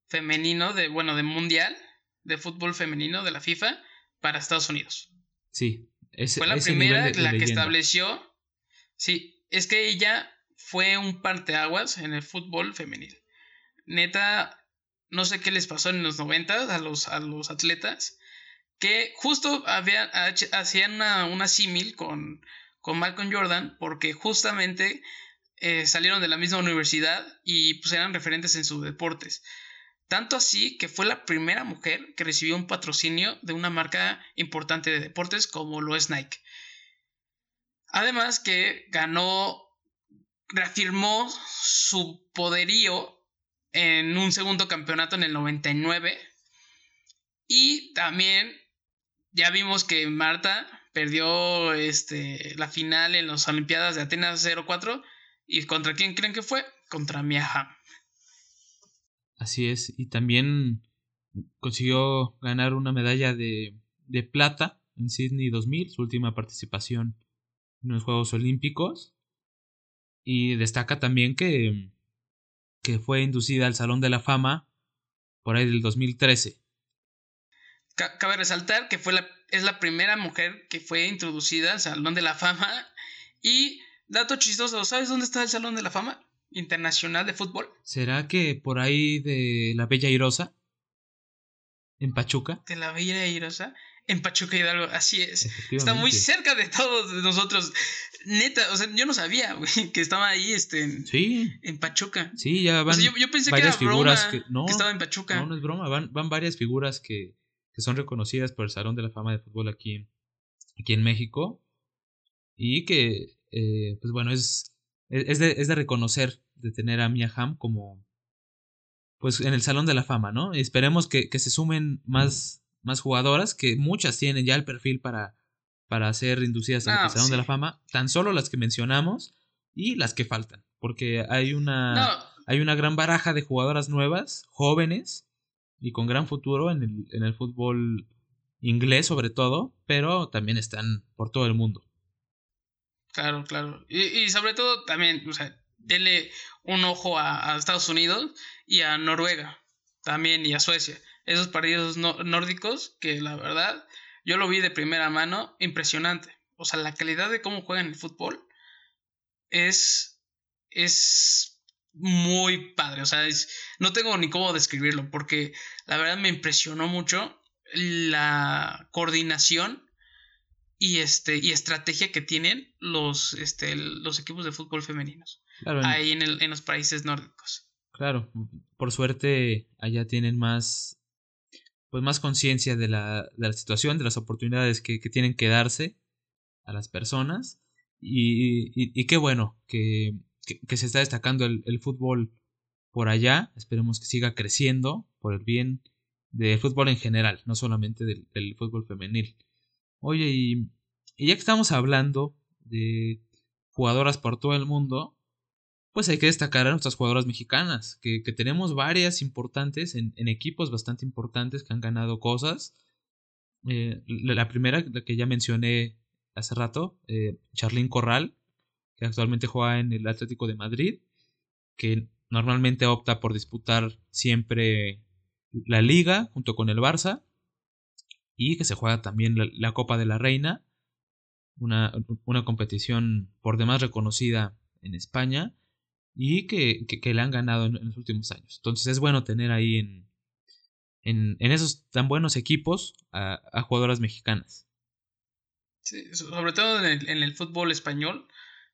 femenino de, bueno, de mundial de fútbol femenino de la FIFA para Estados Unidos. Sí, fue la primera la que estableció. Sí, es que ella fue un parteaguas en el fútbol femenil. Neta, no sé qué les pasó en los 90 a los, a los atletas, que justo habían, hacían una, una símil con, con Malcolm Jordan, porque justamente eh, salieron de la misma universidad y pues eran referentes en sus deportes. Tanto así que fue la primera mujer que recibió un patrocinio de una marca importante de deportes como lo es Nike. Además que ganó, reafirmó su poderío en un segundo campeonato en el 99. Y también ya vimos que Marta perdió este, la final en las Olimpiadas de Atenas 04. ¿Y contra quién creen que fue? Contra Mia Hamm. Así es, y también consiguió ganar una medalla de, de plata en Sydney 2000, su última participación en los Juegos Olímpicos. Y destaca también que, que fue inducida al Salón de la Fama por ahí del 2013. Cabe resaltar que fue la, es la primera mujer que fue introducida al Salón de la Fama. Y, dato chistoso, ¿sabes dónde está el Salón de la Fama? internacional de fútbol. ¿Será que por ahí de la Bella Irosa? ¿En Pachuca? De la Bella Irosa. En Pachuca Hidalgo, así es. Está muy cerca de todos nosotros. Neta, o sea, yo no sabía, que estaba ahí, este, en, sí. en Pachuca. Sí, ya van. yo, pensé que era figuras que, no, que estaba en Pachuca. No, no es broma, van, van varias figuras que, que son reconocidas por el Salón de la Fama de Fútbol aquí, aquí en México. Y que, eh, pues bueno, es, es, de, es de reconocer de tener a Mia Hamm como pues en el Salón de la Fama, ¿no? esperemos que, que, se sumen más, más jugadoras, que muchas tienen ya el perfil para, para ser inducidas al ah, Salón de la Fama, tan solo las que mencionamos y las que faltan, porque hay una, hay una gran baraja de jugadoras nuevas, jóvenes y con gran futuro en el, en el fútbol inglés sobre todo, pero también están por todo el mundo. Claro, claro. Y, y sobre todo también, o sea, denle un ojo a, Estados Unidos y a Noruega también y a Suecia. Esos partidos nórdicos que la verdad yo lo vi de primera mano impresionante. O sea, la calidad de cómo juegan el fútbol es es muy padre. O sea, no tengo ni cómo describirlo porque la verdad me impresionó mucho la coordinación y este y estrategia que tienen los este los equipos de fútbol femeninos ahí en, el, en los países nórdicos. Claro, por suerte allá tienen más, pues más conciencia de la, de la situación, de las oportunidades que, que, tienen que darse a las personas. Y, y, qué bueno que, que, se está destacando el, el, fútbol por allá. Esperemos que siga creciendo por el bien del fútbol en general, no solamente del, del fútbol femenil. Oye, y, y, ya que estamos hablando de jugadoras por todo el mundo, pues hay que destacar a nuestras jugadoras mexicanas, que, tenemos varias importantes en, equipos bastante importantes que han ganado cosas. Eh, la primera, la que ya mencioné hace rato, eh, Charlene Corral, que actualmente juega en el Atlético de Madrid, que normalmente opta por disputar siempre la liga junto con el Barça y que se juega también la, Copa de la Reina, una, una competición por demás reconocida en España y que, que, le han ganado en, los últimos años. Entonces es bueno tener ahí en, en, en esos tan buenos equipos a, a jugadoras mexicanas. Sí, sobre todo en el, en el, fútbol español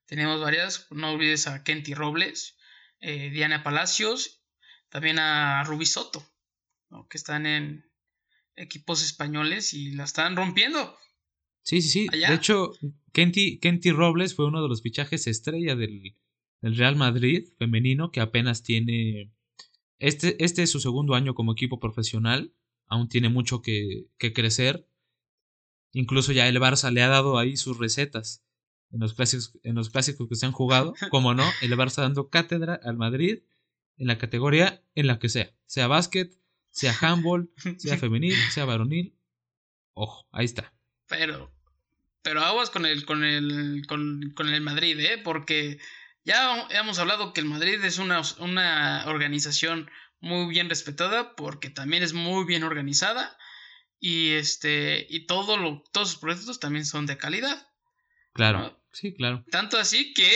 tenemos varias, no olvides a Kenty Robles, eh, Diana Palacios, también a Ruby Soto, que están en equipos españoles y la están rompiendo. Sí, sí, sí. De hecho, Kenty, Kenty Robles fue uno de los fichajes estrella del, del Real Madrid femenino que apenas tiene... Este, este es su segundo año como equipo profesional, aún tiene mucho que, que crecer. Incluso ya el Barça le ha dado ahí sus recetas en los clásicos, en los clásicos que se han jugado, [laughs] como no, el Barça dando cátedra al Madrid en la categoría en la que sea, sea básquet, sea handball, [laughs] sea femenil, sea varonil. Ojo, ahí está. Pero, pero aguas con el, con el, con, con el Madrid, ¿eh? Porque ya hemos hablado que el Madrid es una, una organización muy bien respetada, porque también es muy bien organizada. Y este, y todo lo, todos sus proyectos también son de calidad. Claro, sí, claro. Tanto así que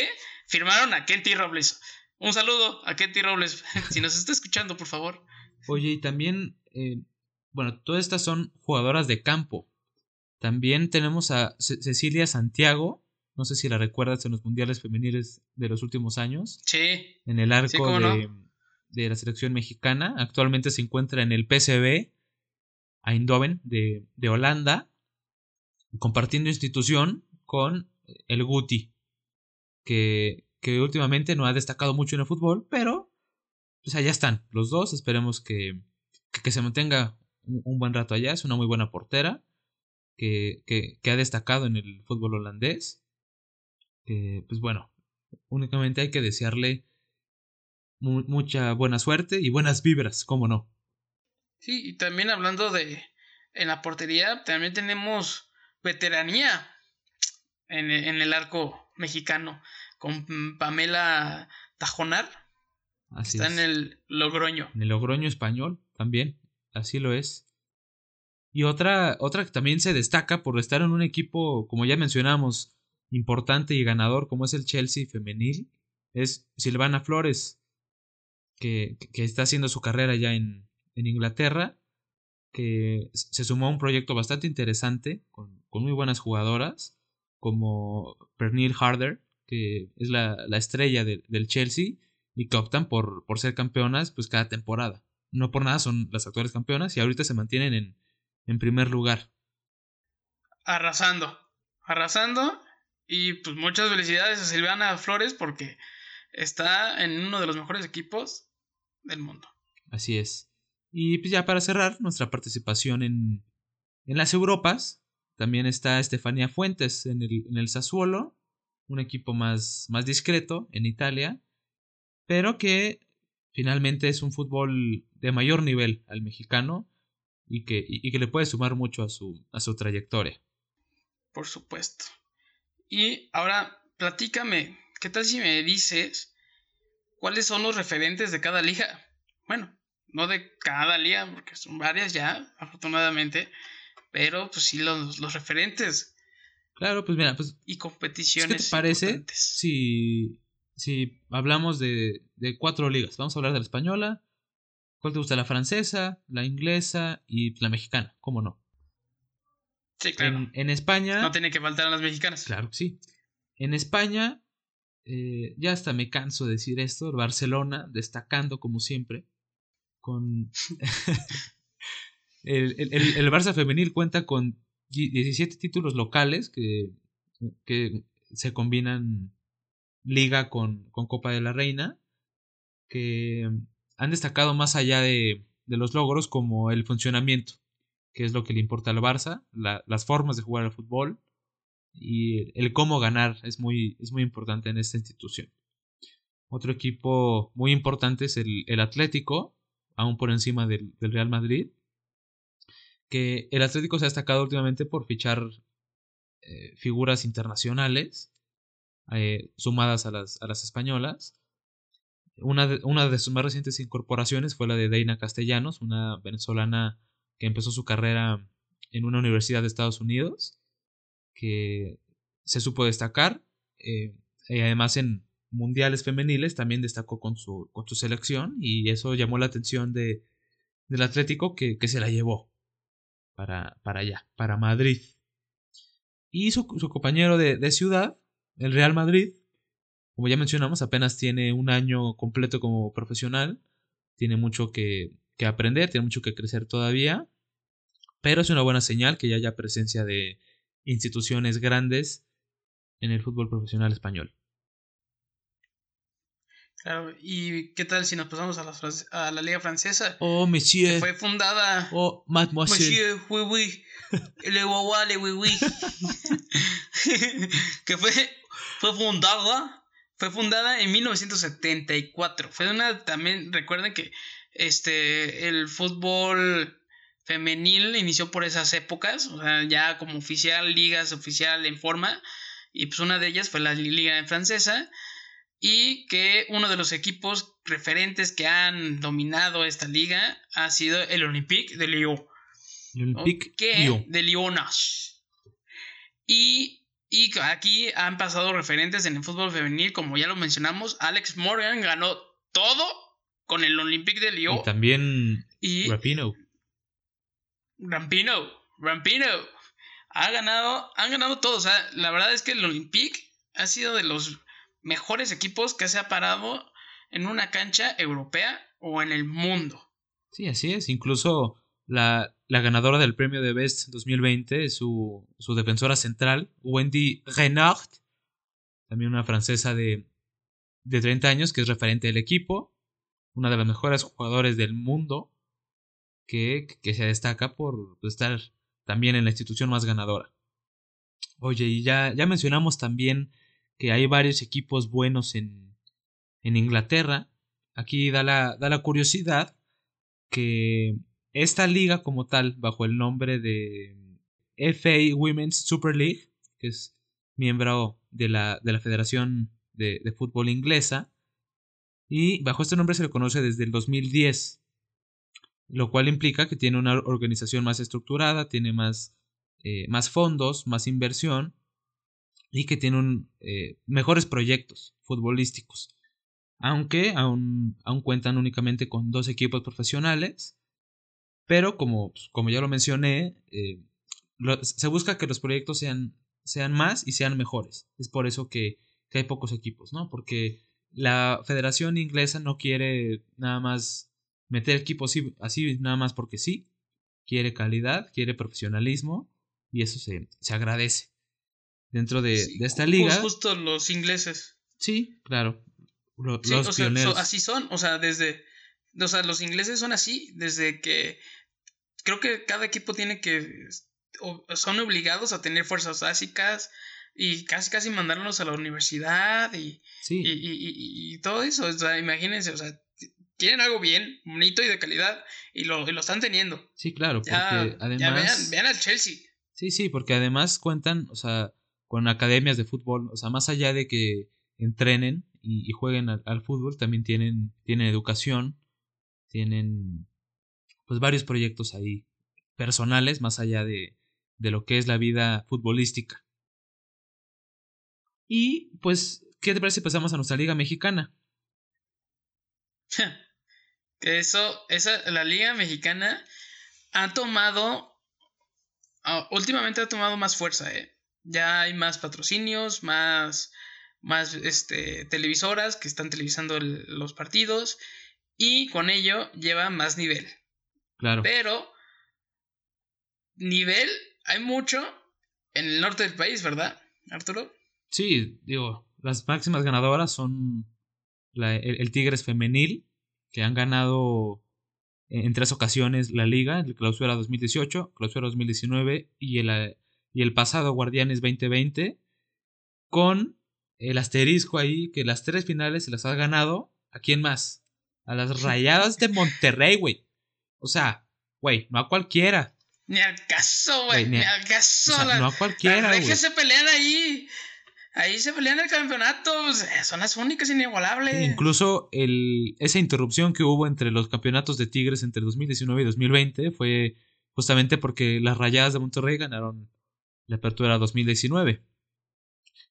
firmaron a Kenty Robles. Un saludo a Kenty Robles, [laughs] si nos está escuchando, por favor. Oye, y también, eh, bueno, todas estas son jugadoras de campo. También tenemos a Cecilia Santiago, no sé si la recuerdas en los mundiales femeniles de los últimos años. Sí. En el arco de, de, la selección mexicana. Actualmente se encuentra en el PSV Eindhoven de, de Holanda, compartiendo institución con el Guti, que, que últimamente no ha destacado mucho en el fútbol, pero pues allá están los dos. Esperemos que, que, se mantenga un, buen rato allá. Es una muy buena portera que, que ha destacado en el fútbol holandés. Pues bueno, únicamente hay que desearle mucha buena suerte y buenas vibras, cómo no. Sí, y también hablando de en la portería, también tenemos veteranía en, en el arco mexicano con Pamela Tajonar. Así Está en el Logroño. En el Logroño español también, así lo es. Y otra, otra que también se destaca por estar en un equipo, como ya mencionamos, importante y ganador como es el Chelsea femenil, es Silvana Flores, que, que está haciendo su carrera ya en, en Inglaterra, que se sumó a un proyecto bastante interesante, con, muy buenas jugadoras, como Pernil Harder, que es la, estrella del Chelsea, y que optan por, por ser campeonas pues cada temporada. No por nada son las actuales campeonas y ahorita se mantienen en, en primer lugar. Arrasando, arrasando y pues muchas felicidades a Silvana Flores porque está en uno de los mejores equipos del mundo. Así es. Y pues ya para cerrar nuestra participación en, en las Europas, también está Estefanía Fuentes en el, en el Sassuolo, un equipo más, más discreto en Italia, pero que finalmente es un fútbol de mayor nivel al mexicano y que, y, que le puede sumar mucho a su, a su trayectoria. Por supuesto. Y ahora, platícame, ¿qué tal si me dices cuáles son los referentes de cada liga? Bueno, no de cada liga, porque son varias ya, afortunadamente, pero pues sí los, los referentes. Claro, pues mira, pues... Y competiciones. ¿Qué te parece si, si hablamos de, de cuatro ligas? Vamos a hablar de la española. ¿Cuál te gusta? La francesa, la inglesa y la mexicana, ¿cómo no? Sí, claro. En, España... No tiene que faltar a las mexicanas. Claro, sí. En España, eh, ya hasta me canso de decir esto, Barcelona destacando como siempre con... [laughs] el, el, Barça femenil cuenta con 17 títulos locales que, que se combinan liga con, con, Copa de la Reina, que han destacado más allá de, de, los logros como el funcionamiento, que es lo que le importa al Barça, las formas de jugar al fútbol y el cómo ganar es muy, es muy importante en esta institución. Otro equipo muy importante es el, Atlético, aún por encima del, Real Madrid. Que el Atlético se ha destacado últimamente por fichar eh, figuras internacionales eh, sumadas a las, a las españolas. Una de, una de sus más recientes incorporaciones fue la de Deina Castellanos, una venezolana que empezó su carrera en una universidad de Estados Unidos, que se supo destacar, eh, y además en, mundiales femeniles también destacó con su, con su selección y eso llamó la atención de, del Atlético que, que se la llevó para, para allá, para Madrid. Y su, su compañero de, de, ciudad, el Real Madrid, como ya mencionamos, apenas tiene un año completo como profesional, tiene mucho que, que aprender, tiene mucho que crecer todavía, pero es una buena señal que ya haya presencia de instituciones grandes en el fútbol profesional español. Claro, ¿y qué tal si nos pasamos a la, a la Liga Francesa? Oh, monsieur. fue fundada. Oh, mademoiselle. Monsieur, oui, oui. [laughs] Le le oui, oui. [laughs] que fue, fue fundada. Fue fundada en 1974. Fue una. También recuerden que este el fútbol femenil inició por esas épocas. O sea, ya como oficial, ligas oficial en forma. Y pues una de ellas fue la Liga Francesa y que uno de los equipos referentes que han dominado esta liga ha sido el Olympique de Lyon. El Olympique de Lyon. Y, y aquí han pasado referentes en el fútbol femenil, como ya lo mencionamos, Alex Morgan ganó todo con el Olympique de Lyon. Y también y Rampino. Rampino, Rampino. Ha ganado, han ganado todo. O sea, la verdad es que el Olympique ha sido de los mejores equipos que se ha parado en una cancha europea o en el mundo. Sí, así es. Incluso la, la ganadora del premio de Best 2020, su, su defensora central, Wendy Renard, también una francesa de, de 30 años, que es referente del equipo, una de las mejores jugadores del mundo, que, que se destaca por estar también en la institución más ganadora. Oye, y ya, ya mencionamos también que hay varios equipos buenos en, en Inglaterra. Aquí da la, da la curiosidad que esta liga como tal, bajo el nombre de FA Women's Super League, que es miembro de la, de la Federación de, de, Fútbol Inglesa, y bajo este nombre se le conoce desde el 2010, lo cual implica que tiene una organización más estructurada, tiene más, eh, más fondos, más inversión, y que tienen eh, mejores proyectos futbolísticos. Aunque aún, aún, cuentan únicamente con dos equipos profesionales, pero como, pues, como ya lo mencioné, eh, se busca que los proyectos sean, sean más y sean mejores. Es por eso que, que, hay pocos equipos, ¿no? Porque la Federación Inglesa no quiere nada más meter equipos así, nada más porque sí. Quiere calidad, quiere profesionalismo y eso se, se agradece dentro de, esta liga. Justo los ingleses. Sí, claro. los pioneros. así son, o sea, desde. O sea, los ingleses son así, desde que. Creo que cada equipo tiene que. son obligados a tener fuerzas básicas y casi casi mandarlos a la universidad y, sí. y, todo eso. O sea, imagínense, o sea, quieren algo bien, bonito y de calidad y lo, lo están teniendo. Sí, claro, porque además. Ya vean, vean al Chelsea. Sí, sí, porque además cuentan, o sea, con academias de fútbol, o sea, más allá de que entrenen y, jueguen al, fútbol, también tienen, tienen educación, tienen pues varios proyectos ahí personales, más allá de, de lo que es la vida futbolística. Y pues, ¿qué te parece si pasamos a nuestra liga mexicana? [laughs] que eso, esa, la liga mexicana ha tomado, ah, últimamente ha tomado más fuerza, ¿eh? ya hay más patrocinios, más, más este, televisoras que están televisando los partidos y con ello lleva más nivel. Claro. Pero nivel hay mucho en el norte del país, ¿verdad, Arturo? Sí, digo, las máximas ganadoras son el, Tigres femenil, que han ganado en tres ocasiones la liga, el clausura 2018, clausura 2019 y el, y el pasado Guardianes 2020, con el asterisco ahí que las tres finales se las ha ganado. ¿A quién más? A las rayadas de Monterrey, güey. O sea, güey, no a cualquiera. Ni al caso, güey. Ni, al caso. no a cualquiera, güey. que se pelean ahí. Ahí se pelean el campeonato. Pues, son las únicas inigualables. incluso el, esa interrupción que hubo entre los campeonatos de Tigres entre 2019 y 2020 fue justamente porque las rayadas de Monterrey ganaron la apertura 2019.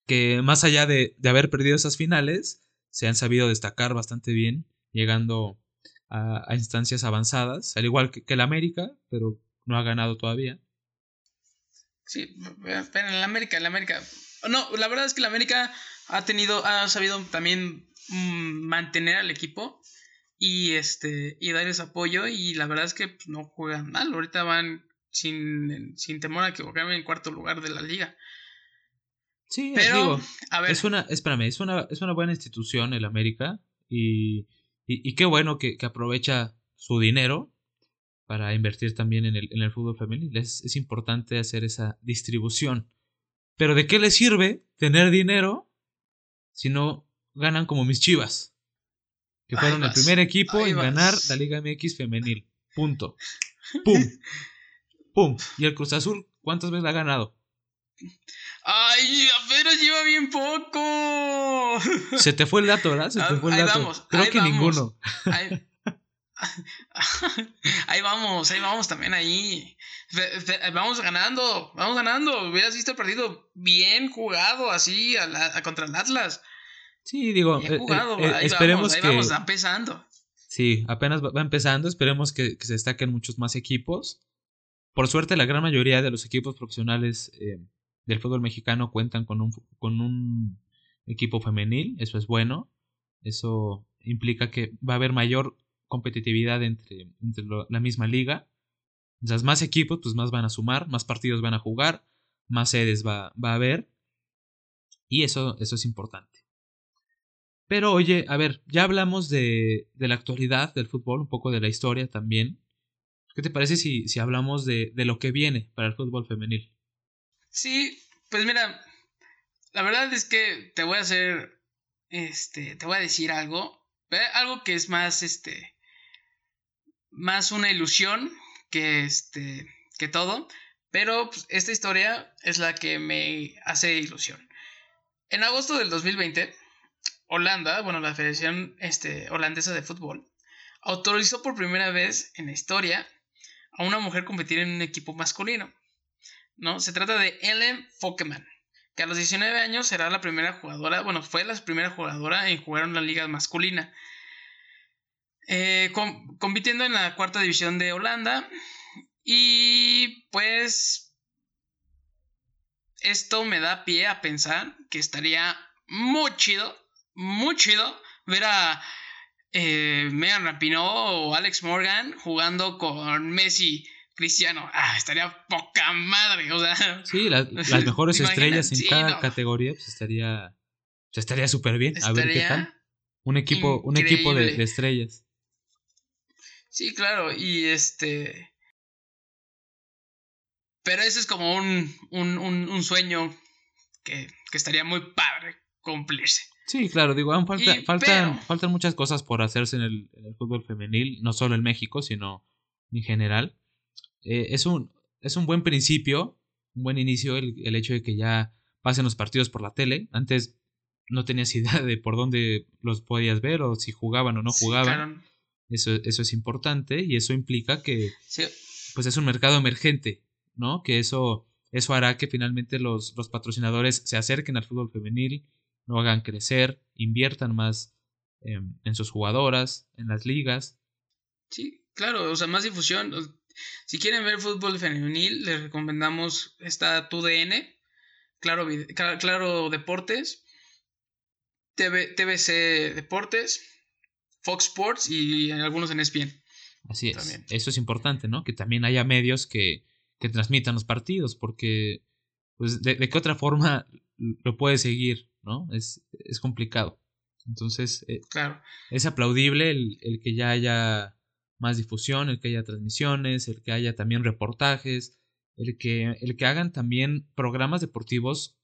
Que más allá de, de, haber perdido esas finales, se han sabido destacar bastante bien, llegando a, a instancias avanzadas, al igual que, que, el América, pero no ha ganado todavía. Sí, pero en el América, el América. No, la verdad es que el América ha tenido, ha sabido también mm, mantener al equipo y este y darles apoyo y la verdad es que pues, no juegan mal. Ahorita van sin, sin temor a equivocarme en cuarto lugar de la liga. Sí pero a ver. es una espérame es una es una buena institución el América y, y, qué bueno que, aprovecha su dinero para invertir también en el, en el fútbol femenil. Es, es importante hacer esa distribución pero de qué le sirve tener dinero si no ganan como mis chivas que fueron el primer equipo en ganar la Liga MX femenil. Punto. ¡Pum! ¡Pum! ¿Y el Cruz Azul cuántas veces la ha ganado? ¡Ay, apenas lleva bien poco! Se te fue el dato, ¿verdad? Se te fue el dato. Vamos, Creo que ninguno. Ahí... [laughs] ahí vamos, ahí vamos también ahí. Vamos ganando, vamos ganando. Hubieras visto el partido bien jugado así a contra el Atlas. Sí, digo, eh, eh, eh, esperemos que... Vamos, empezando. Sí, apenas va, empezando, esperemos que, se destaquen muchos más equipos. Por suerte, la gran mayoría de los equipos profesionales del fútbol mexicano cuentan con un, con un equipo femenil, eso es bueno. Eso implica que va a haber mayor competitividad entre, entre la misma liga. Entonces, más equipos, pues más van a sumar, más partidos van a jugar, más sedes va, va a haber. Y eso, eso es importante. Pero oye, a ver, ya hablamos de, de, la actualidad del fútbol, un poco de la historia también. ¿Qué te parece si, si hablamos de, de lo que viene para el fútbol femenil? Sí, pues mira, la verdad es que te voy a hacer, este, te voy a decir algo, algo que es más, este, más una ilusión que, este, que todo, pero pues, esta historia es la que me hace ilusión. En agosto del 2020 Holanda, bueno, la Federación este, Holandesa de Fútbol, autorizó por primera vez en la historia a una mujer competir en un equipo masculino. ¿no? Se trata de Ellen Fokeman, que a los 19 años será la primera jugadora, bueno, fue la primera jugadora en jugar en la liga masculina. Eh, compitiendo en la cuarta división de Holanda. Y pues esto me da pie a pensar que estaría muy chido muy chido ver a eh, Megan Rapinoe o Alex Morgan jugando con Messi. Cristiano, ah, estaría poca madre, o sea. Sí, las [laughs] mejores estrellas en cada categoría, pues estaría, pues, estaría súper bien. a ver qué tal. Un equipo, un equipo de, estrellas. Sí, claro, y este. Pero eso es como un, un, un, sueño que, que estaría muy padre cumplirse. Sí, claro, digo, falta, faltan, faltan muchas cosas por hacerse en el, fútbol femenil, no solo en México, sino en general. Eh, es, un, es un buen principio, un buen inicio el, el, hecho de que ya pasen los partidos por la tele. Antes no tenías [laughs] idea de por dónde los podías ver o si jugaban o no jugaban. Eso, eso es importante y eso implica que pues es un mercado emergente, ¿no? Que eso, eso hará que finalmente los, los patrocinadores se acerquen al fútbol femenil lo hagan crecer, inviertan más en sus jugadoras, en las ligas. Sí, claro, o sea, más difusión. Si quieren ver fútbol femenil, les recomendamos esta TUDN, Claro, claro Deportes, TV, TVC Deportes, Fox Sports y algunos en ESPN. Así es. Eso es importante, ¿no? Que también haya medios que, que transmitan los partidos, porque, pues, de, de qué otra forma lo puede seguir ¿no? Es, es complicado. Entonces, eh, claro. es aplaudible el, el, que ya haya más difusión, el que haya transmisiones, el que haya también reportajes, el que, el que hagan también programas deportivos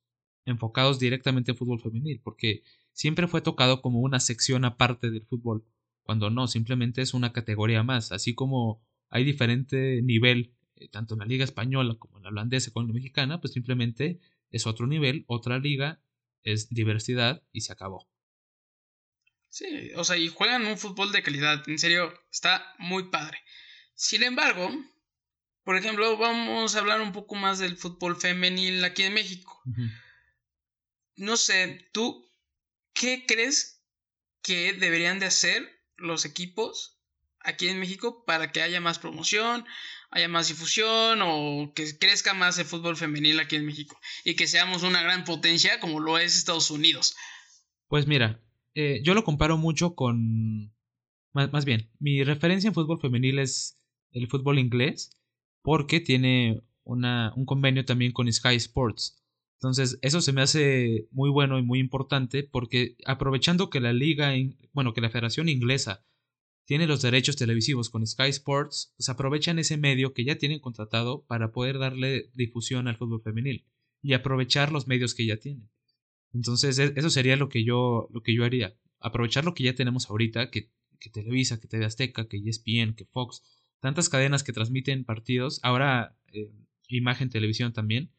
enfocados directamente en fútbol femenil, porque siempre fue tocado como una sección aparte del fútbol, cuando no, simplemente es una categoría más, así como hay diferente nivel, eh, tanto en la liga española como en la holandesa como en la mexicana, pues simplemente es otro nivel, otra liga es diversidad y se acabó. Sí, o sea, y juegan un fútbol de calidad, en serio, está muy padre. Sin embargo, por ejemplo, vamos a hablar un poco más del fútbol femenil aquí en México. No sé, ¿tú qué crees que deberían de hacer los equipos aquí en México para que haya más promoción haya más difusión o que crezca más el fútbol femenil aquí en México y que seamos una gran potencia como lo es Estados Unidos. Pues mira, eh, yo lo comparo mucho con... Más, bien, mi referencia en fútbol femenil es el fútbol inglés porque tiene una, un convenio también con Sky Sports. Entonces, eso se me hace muy bueno y muy importante porque aprovechando que la liga, bueno, que la Federación Inglesa tiene los derechos televisivos con Sky Sports, pues aprovechan ese medio que ya tienen contratado para poder darle difusión al fútbol femenil y aprovechar los medios que ya tienen. Entonces, e, eso sería lo que yo, lo que yo haría. Aprovechar lo que ya tenemos ahorita, que, que Televisa, que TV Azteca, que ESPN, que Fox, tantas cadenas que transmiten partidos, ahora eh, imagen, televisión también,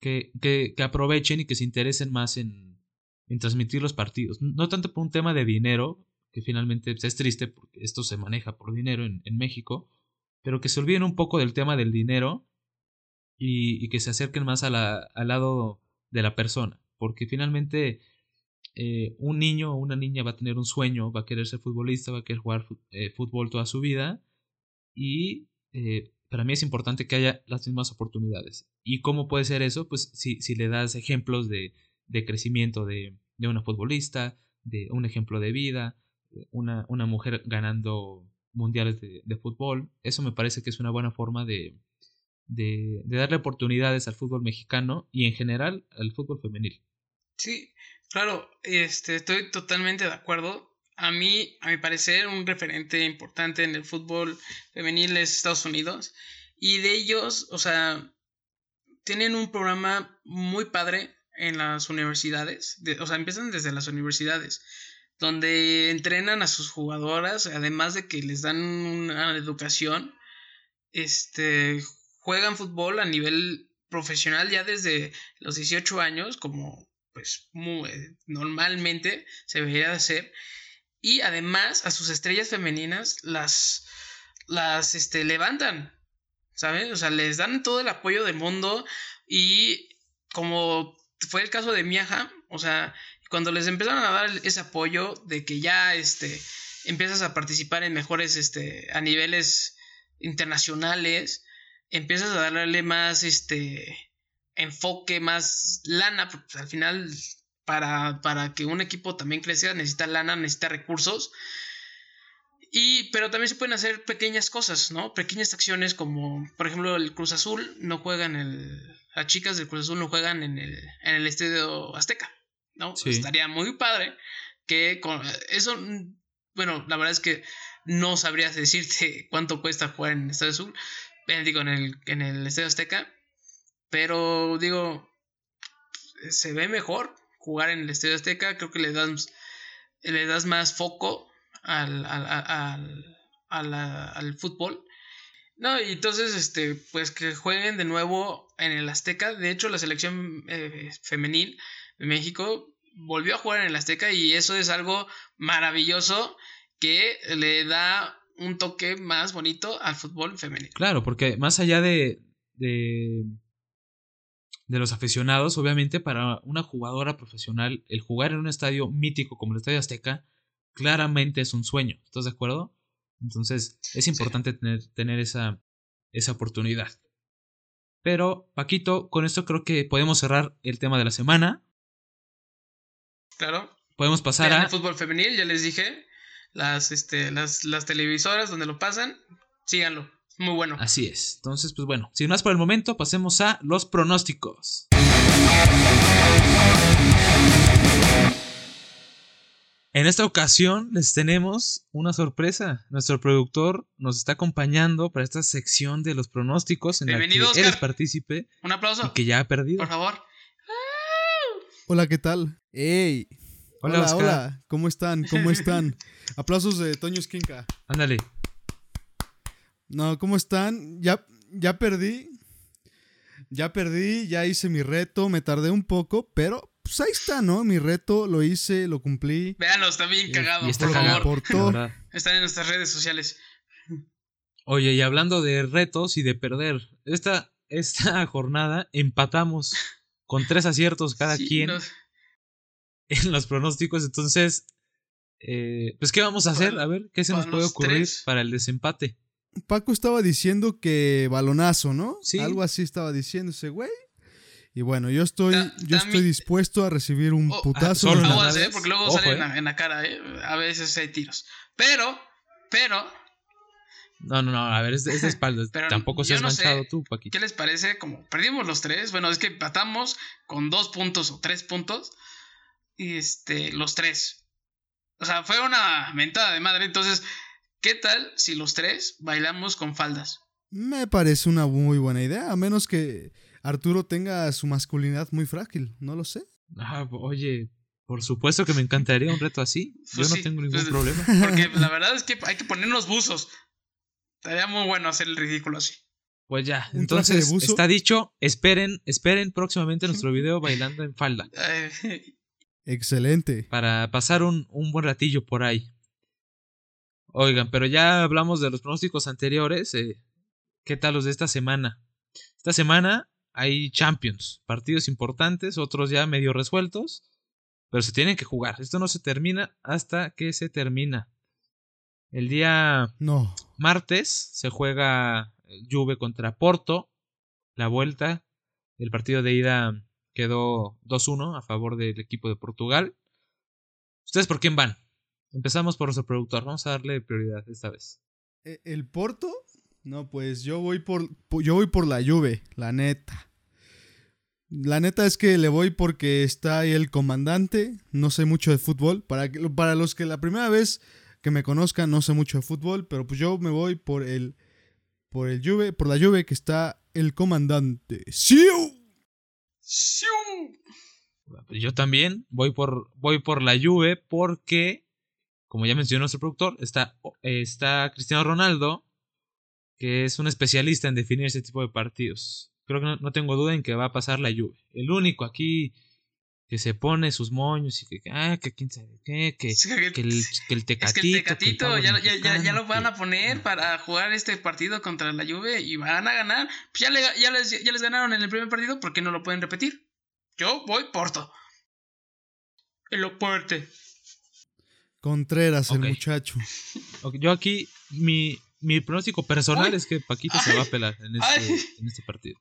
que, que, aprovechen y que se interesen más en, en transmitir los partidos. No tanto por un tema de dinero, que finalmente pues, es triste porque esto se maneja por dinero en, México, pero que se olviden un poco del tema del dinero y, que se acerquen más a la, al lado de la persona, porque finalmente eh, un niño o una niña va a tener un sueño, va a querer ser futbolista, va a querer jugar eh, fútbol toda su vida y eh, para mí es importante que haya las mismas oportunidades. ¿Y cómo puede ser eso? Pues si, si le das ejemplos de, de crecimiento de, de una futbolista, de un ejemplo de vida, una, una mujer ganando mundiales de, fútbol. Eso me parece que es una buena forma de, de, darle oportunidades al fútbol mexicano y en general al fútbol femenil. Sí, claro, este, estoy totalmente de acuerdo. A mí, a mi parecer, un referente importante en el fútbol femenil es Estados Unidos. Y de ellos, o sea, tienen un programa muy padre en las universidades. o sea, empiezan desde las universidades donde entrenan a sus jugadoras, además de que les dan una educación, este, juegan fútbol a nivel profesional ya desde los 18 años, como pues muy, normalmente se debería hacer, y además a sus estrellas femeninas las, las este, levantan, ¿sabes? O sea, les dan todo el apoyo del mundo y como fue el caso de Miaja, o sea, cuando les empezaron a dar ese apoyo de que ya este, empiezas a participar en mejores, este, a niveles internacionales, empiezas a darle más, este, enfoque, más lana, porque pues, al final para, para que un equipo también crezca necesita lana, necesita recursos. Y, pero también se pueden hacer pequeñas cosas, ¿no? Pequeñas acciones como, por ejemplo, el Cruz Azul no juegan el... Las chicas del Cruz Azul no juegan en el, en el Estadio Azteca. ¿no? Estaría muy padre que con eso, bueno, la verdad es que no sabrías [laughs] decirte cuánto cuesta jugar en el Estadio Azul, eh, digo, en el, en el Estadio Azteca, pero digo, se ve mejor jugar en el Estadio Azteca, creo que le das, le das más foco al, al, al, al fútbol. No, y entonces, este, pues que jueguen de nuevo en el Azteca. De hecho, la selección eh, femenil México volvió a jugar en el Azteca y eso es algo maravilloso que le da un toque más bonito al fútbol femenino. Claro, porque más allá de, de, de los aficionados, obviamente para una jugadora profesional, el jugar en un estadio mítico como el Estadio Azteca, claramente es un sueño. ¿Estás de acuerdo? Entonces es importante tener, tener esa, esa oportunidad. Pero, Paquito, con esto creo que podemos cerrar el tema de la semana. Claro. Podemos pasar a. El fútbol femenil, ya les dije. Las, este, las, las televisoras donde lo pasan, síganlo. Muy bueno. Así es. Entonces, pues bueno, sin más por el momento, pasemos a los pronósticos. En esta ocasión les tenemos una sorpresa. Nuestro productor nos está acompañando para esta sección de los pronósticos en la que él es partícipe. Un aplauso. Y que ya ha perdido. Por favor. Hola, ¿qué tal? ¡Ey! Hola, hola, ¿cómo están? ¿Cómo están? [laughs] Aplausos de Toño Esquinca. Ándale. No, ¿cómo están? Ya, ya perdí. Ya perdí, ya hice mi reto, me tardé un poco, pero pues ahí está, ¿no? Mi reto lo hice, lo cumplí. Véanlo, está bien cagado, está por favor. Están en nuestras redes sociales. Oye, y hablando de retos y de perder, esta, esta [laughs] jornada empatamos con tres aciertos cada quien en los pronósticos. Entonces, eh, pues, ¿qué vamos a hacer? A ver, ¿qué se nos puede ocurrir para el desempate? Paco estaba diciendo que balonazo, ¿no? Sí. Algo así estaba diciendo ese güey. Y bueno, yo estoy, yo estoy dispuesto a recibir un Oh, putazo. ah, en la solo Aguas, nalga. eh, porque luego Ojo, sale en eh. la, en la cara, eh. A veces hay tiros. Pero, pero, No, no, no, a ver, es de, es de espaldas. [laughs] Pero Tampoco yo seas no sé manchado tú, Paquito. ¿qué les parece? Como perdimos los tres, bueno, es que empatamos con dos puntos o tres puntos. Y este, los tres. O sea, fue una mentada de madre. Entonces, ¿qué tal si los tres bailamos con faldas? Me parece una muy buena idea, a menos que Arturo tenga su masculinidad muy frágil, no lo sé. Ah, oye, por supuesto que me encantaría un reto así. Yo Pues no sí, tengo ningún pues- problema. [laughs] Porque la verdad es que hay que ponernos buzos. Estaría muy bueno hacer el ridículo así. Pues ya, entonces está dicho. Esperen, esperen próximamente nuestro video bailando en falda. [laughs] Excelente. Para pasar un, un buen ratillo por ahí. Oigan, pero ya hablamos de los pronósticos anteriores. eh, ¿Qué tal los de esta semana? Esta semana hay Champions, partidos importantes, otros ya medio resueltos, pero se tienen que jugar. Esto no se termina hasta que se termina. El día No. martes se juega eh, Juve contra Porto. La vuelta, el partido de ida quedó 2-1 a favor del equipo de Portugal. ¿Ustedes por quién van? Empezamos por nuestro productor. Vamos a darle prioridad esta vez. E- ¿El Porto? No, pues yo voy por po- yo voy por la Juve, la neta. La neta es que le voy porque está ahí el comandante, no sé mucho de fútbol, para que- para los que la primera vez que me conozcan no sé mucho de fútbol, pero pues yo me voy por el por el Juve, por la Juve que está el comandante. ¡Siu! ¡siu! Yo también voy por, voy por la Juve porque, como ya mencionó nuestro productor, está, está Cristiano Ronaldo, que es un especialista en definir ese tipo de partidos. Creo que no, no tengo duda en que va a pasar la Juve. El único aquí que se pone sus moños y que, ah, que quién sabe qué, que, Es que- que el, que el Es tecatito. que el que el Tecatito ya, ya, ya, lo van a poner para jugar este partido contra la Juve y van a ganar. Pues ya, le- ya, les, ya les ganaron en el primer partido, ¿por qué no lo pueden repetir? Yo voy Porto. El Oporte. Contreras, el muchacho. Yo aquí, mi, mi pronóstico personal es que Paquito se va a pelar en este, en este partido.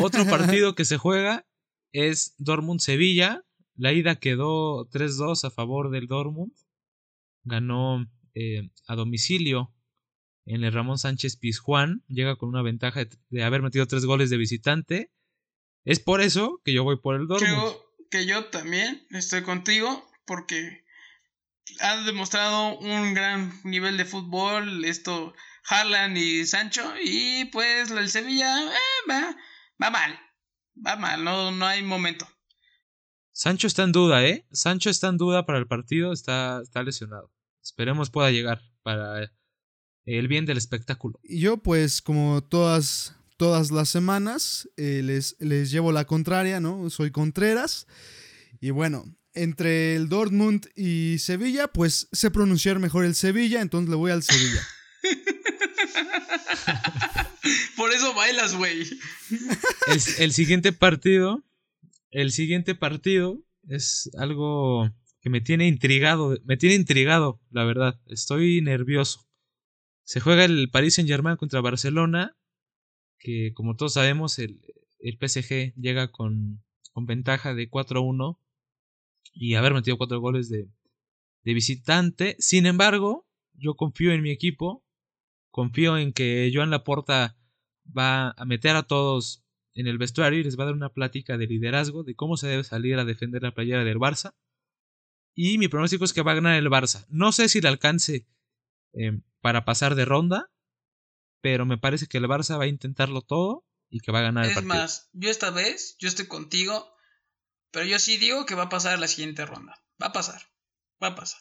Otro [laughs] partido que se juega es Dortmund-Sevilla. La ida quedó 3-2 a favor del Dortmund. Ganó eh, a domicilio en el Ramón Sánchez Pizjuán. Llega con una ventaja de, de haber metido tres goles de visitante. Es por eso que yo voy por el Dortmund. Creo que yo también estoy contigo porque han demostrado un gran nivel de fútbol esto Haaland y Sancho y pues el Sevilla eh, va, va mal. Va mal, no, no hay momento. Sancho está en duda, ¿eh? Sancho está en duda para el partido, está, está lesionado. Esperemos pueda llegar para el bien del espectáculo. Y yo, pues, como todas, todas las semanas, eh, les, les llevo la contraria, ¿no? Soy Contreras. Y bueno, entre el Dortmund y Sevilla, pues sé pronunciar mejor el Sevilla, entonces le voy al Sevilla. [laughs] Por eso bailas, güey. El, el siguiente partido, el siguiente partido es algo que me tiene intrigado, me tiene intrigado, la verdad. Estoy nervioso. Se juega el Paris Saint Germain contra Barcelona, que como todos sabemos el, el PSG llega con, con ventaja de 4-1 y haber metido cuatro goles de, de visitante. Sin embargo, yo confío en mi equipo, confío en que Joan Laporta va a meter a todos en el vestuario y les va a dar una plática de liderazgo, de cómo se debe salir a defender la playera del Barça. Y mi pronóstico es que va a ganar el Barça. No sé si le alcance eh, para pasar de ronda, pero me parece que el Barça va a intentarlo todo y que va a ganar el Es partido. más, yo esta vez, yo estoy contigo, pero yo sí digo que va a pasar la siguiente ronda. Va a pasar, va a pasar.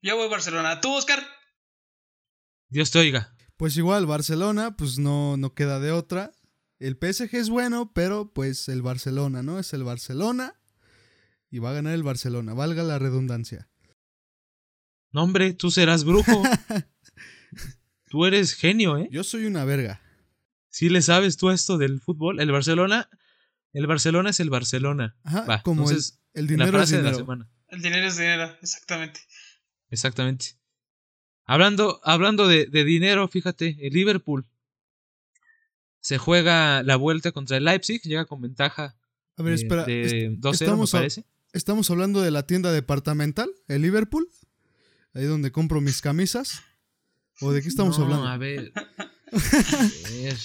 Yo voy a Barcelona. ¿Tú, Oscar? Dios te oiga. Pues igual, Barcelona, pues no, no queda de otra. El PSG es bueno, pero pues el Barcelona, ¿no? Es el Barcelona y va a ganar el Barcelona, valga la redundancia. No, hombre, tú serás brujo. [laughs] tú eres genio, ¿eh? Yo soy una verga. Si le sabes tú esto del fútbol. El Barcelona, el Barcelona es el Barcelona. Ajá, Va, como el, entonces, el la dinero es frase de la dinero. semana. El dinero es dinero, exactamente. Exactamente. Hablando, hablando de, de dinero, fíjate, el Liverpool se juega la vuelta contra el Leipzig, llega con ventaja A ver, espera. de est- 2-0, me estamos, parece. estamos hablando de la tienda departamental, el Liverpool. Ahí donde compro mis camisas. ¿O de qué estamos No, hablando? A ver. [laughs] A ver.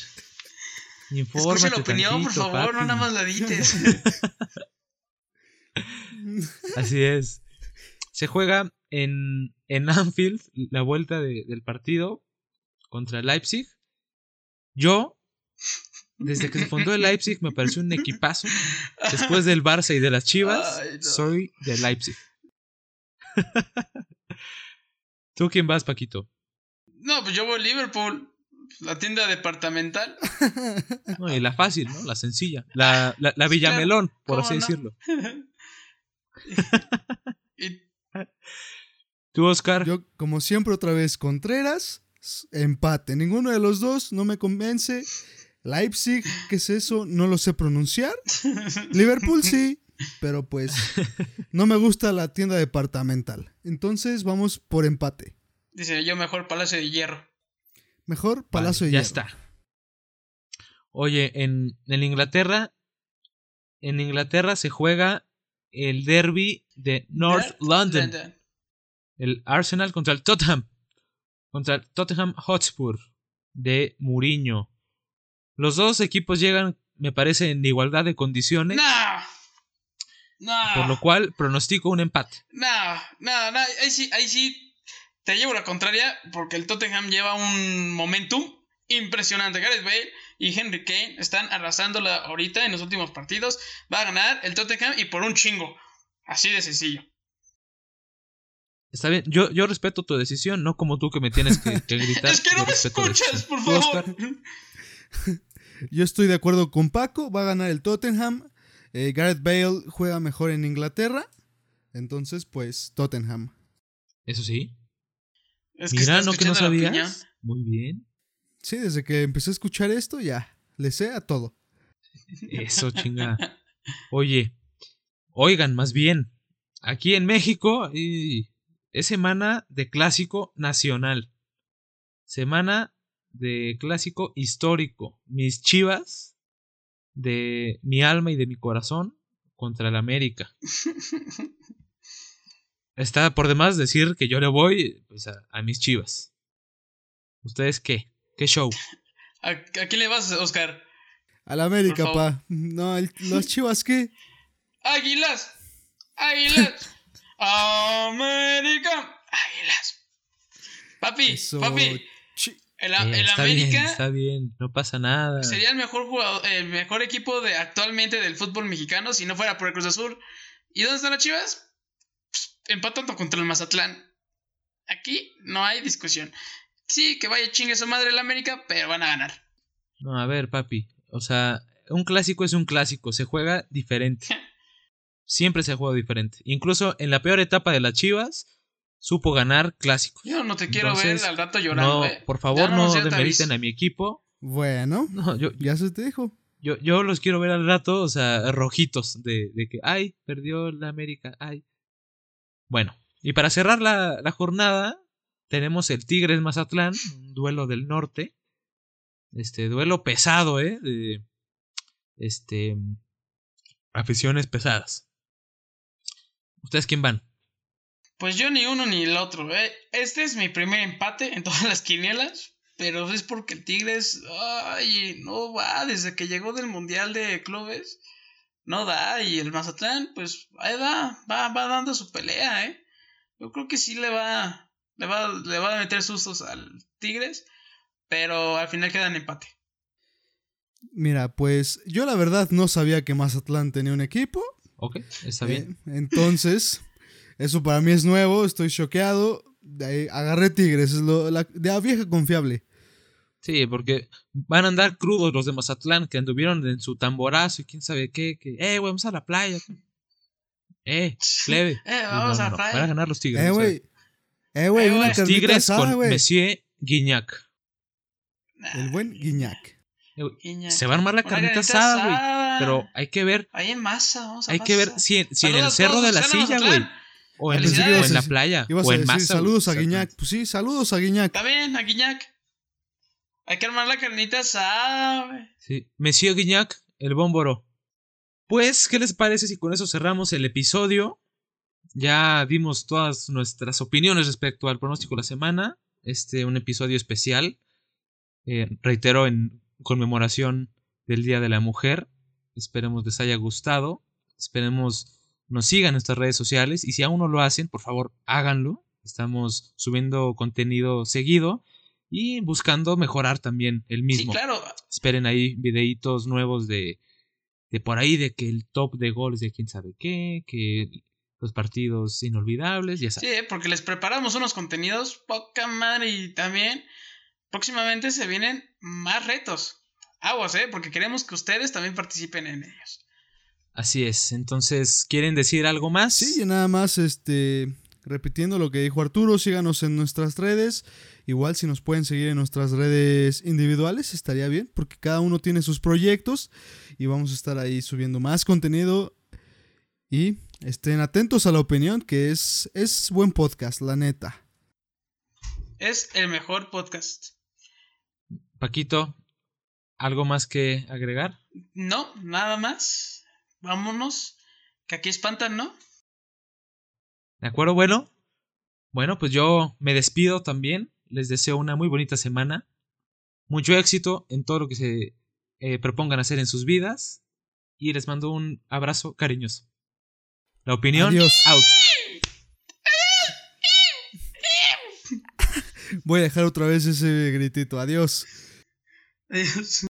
Infórmate Escucha la opinión, por favor, no nada más la dites. [laughs] Así es. Se juega en, en Anfield la vuelta de- del partido contra Leipzig. Yo, desde que se fundó el Leipzig, me pareció un equipazo. Después del Barça y de las Chivas, Ay, no. soy de Leipzig. [laughs] ¿Tú quién vas, Paquito? No, pues yo voy a Liverpool. La tienda departamental. [laughs] No, y la fácil, ¿no? La sencilla. La, la, la. Villamelón, por ¿Cómo así no? decirlo. Y [laughs] [laughs] ¿Tú, Oscar? Yo, como siempre, otra vez, Contreras, empate. Ninguno de los dos no me convence. Leipzig, ¿qué es eso? No lo sé pronunciar. Liverpool sí, pero pues no me gusta la tienda departamental. Entonces vamos por empate. dice yo mejor Palacio de Hierro. Mejor Vale, Palacio de Ya Hierro. está. Oye, en, en Inglaterra, en Inglaterra se juega el derby de North London. London. El Arsenal contra el Tottenham. Contra el Tottenham Hotspur de Mourinho. Los dos equipos llegan, me parece, en igualdad de condiciones. No. No. Por lo cual pronostico un empate. No, no, no, ahí sí, ahí sí te llevo la contraria porque el Tottenham lleva un momentum impresionante. Gareth Bale y Henry Kane están arrasándola ahorita en los últimos partidos. Va a ganar el Tottenham y por un chingo. Así de sencillo. Está bien, yo, yo respeto tu decisión, no como tú que me tienes que, que gritar. [laughs] es que Yo no me escuchas, por favor. Yo estoy de acuerdo con Paco. Va a ganar el Tottenham. Eh, Gareth Bale juega mejor en Inglaterra. Entonces, pues, Tottenham. Eso sí. Es que Mira, ¿no que no sabías? Muy bien. Sí, desde que empecé a escuchar esto, ya. Le sé a todo. Eso, chinga. Oye, oigan, más bien, aquí en México y es semana de clásico nacional. Semana de clásico histórico. Mis chivas de mi alma y de mi corazón contra el América. [laughs] Está por demás decir que yo le voy pues, a, a mis chivas. ¿Ustedes qué? ¿Qué show? ¿A, a quién le vas, Oscar? Al América, pa. No, el- los chivas, ¿qué? Águilas. Águilas. [laughs] América. Águilas. Papi, Eso. papi. El, Eh, el está América bien, está bien, no pasa nada. sería el mejor jugador, el mejor equipo de actualmente del fútbol mexicano si no fuera por el Cruz Azul. ¿Y dónde están las Chivas? Empatando contra el Mazatlán. Aquí no hay discusión. Sí, que vaya chingue su madre el América, pero van a ganar. No, a ver, papi. O sea, un clásico es un clásico, se juega diferente. [laughs] Siempre se ha jugado diferente. Incluso en la peor etapa de las Chivas, supo ganar clásicos. Yo no te quiero Entonces, ver al rato llorando. No, eh. por favor, no te demeriten a mi equipo. Bueno, No, yo, ya se te dijo. yo, yo los quiero ver al rato, o sea, rojitos, de, de que, ay, perdió la América, ay. Bueno, y para cerrar la, jornada, tenemos el Tigres Mazatlán, un duelo del norte. Este, duelo pesado, ¿eh? De, este, aficiones pesadas. ¿Ustedes quién van? Pues yo ni uno ni el otro. eh. Este es mi primer empate en [laughs] todas las quinielas. Pero es porque el Tigres, ay, no va desde que llegó del Mundial de Clubes. No da. Y el Mazatlán, pues ahí va, va, va dando su pelea, ¿eh? Yo creo que sí le va, le va, le va a meter sustos al Tigres. Pero al final queda en empate. Mira, pues yo la verdad no sabía que Mazatlán tenía un equipo. Ok, está eh, bien. entonces, [laughs] eso para mí es nuevo, estoy choqueado. De ahí agarré Tigres, es lo, la, de la vieja confiable. Sí, porque van a andar crudos los de Mazatlán que anduvieron en su tamborazo y quién sabe qué, que, eh, güey, vamos a la playa. Eh, plebe. Eh, vamos no, a no, playa. Van a ganar los Tigres. Eh, güey. Eh, güey, Eh, los Tigres asada, con güey. Monsieur Guignac. El buen Guiñac. Eh, Guiñac. Se va a armar la carnita asada, güey. Pero hay que ver, Ahí en masa, vamos a hay que ver si, en- si en el cerro de la silla, güey. O en, que o en la playa. O en decir masa. saludos a. Guiñac. Pues sí, saludos a Guiñac. Está bien, a Guiñac. Hay que armar la carnita asada. Sí. Monsieur Guignac, el bómboro. Pues, ¿qué les parece si con eso cerramos el episodio? Ya dimos todas nuestras opiniones respecto al pronóstico de la semana. Este, un episodio especial. Eh, reitero, en conmemoración del Día de la Mujer. Esperemos les haya gustado. Esperemos nos sigan en nuestras redes sociales. Y si aún no lo hacen, por favor, háganlo. Estamos subiendo contenido seguido y buscando mejorar también el Sí, mismo. claro. Esperen ahí videitos nuevos de, de por ahí, de que el top de goles de quién sabe qué, que los partidos inolvidables, ya Sí, saben. eh, porque les preparamos unos contenidos poca madre y también próximamente se vienen más retos. Aguas, ¿eh? Porque queremos que ustedes también participen en ellos. Así es. Entonces, ¿quieren decir algo más? Sí, y nada más, este, repitiendo lo que dijo Arturo, síganos en nuestras redes. Igual si nos pueden seguir en nuestras redes individuales, estaría bien, porque cada uno tiene sus proyectos y vamos a estar ahí subiendo más contenido. Y estén atentos a la opinión, que es, es buen podcast, la neta. Es el mejor podcast. Paquito, ¿algo más que agregar? No, nada más. Vámonos. Que aquí espantan, ¿no? ¿De acuerdo? Bueno. Bueno, pues yo me despido también. Les deseo una muy bonita semana. Mucho éxito en todo lo que se eh, propongan hacer en sus vidas. Y les mando un abrazo cariñoso. La opinión Adiós. out. [laughs] Voy a dejar otra vez ese gritito. Adiós. Adiós.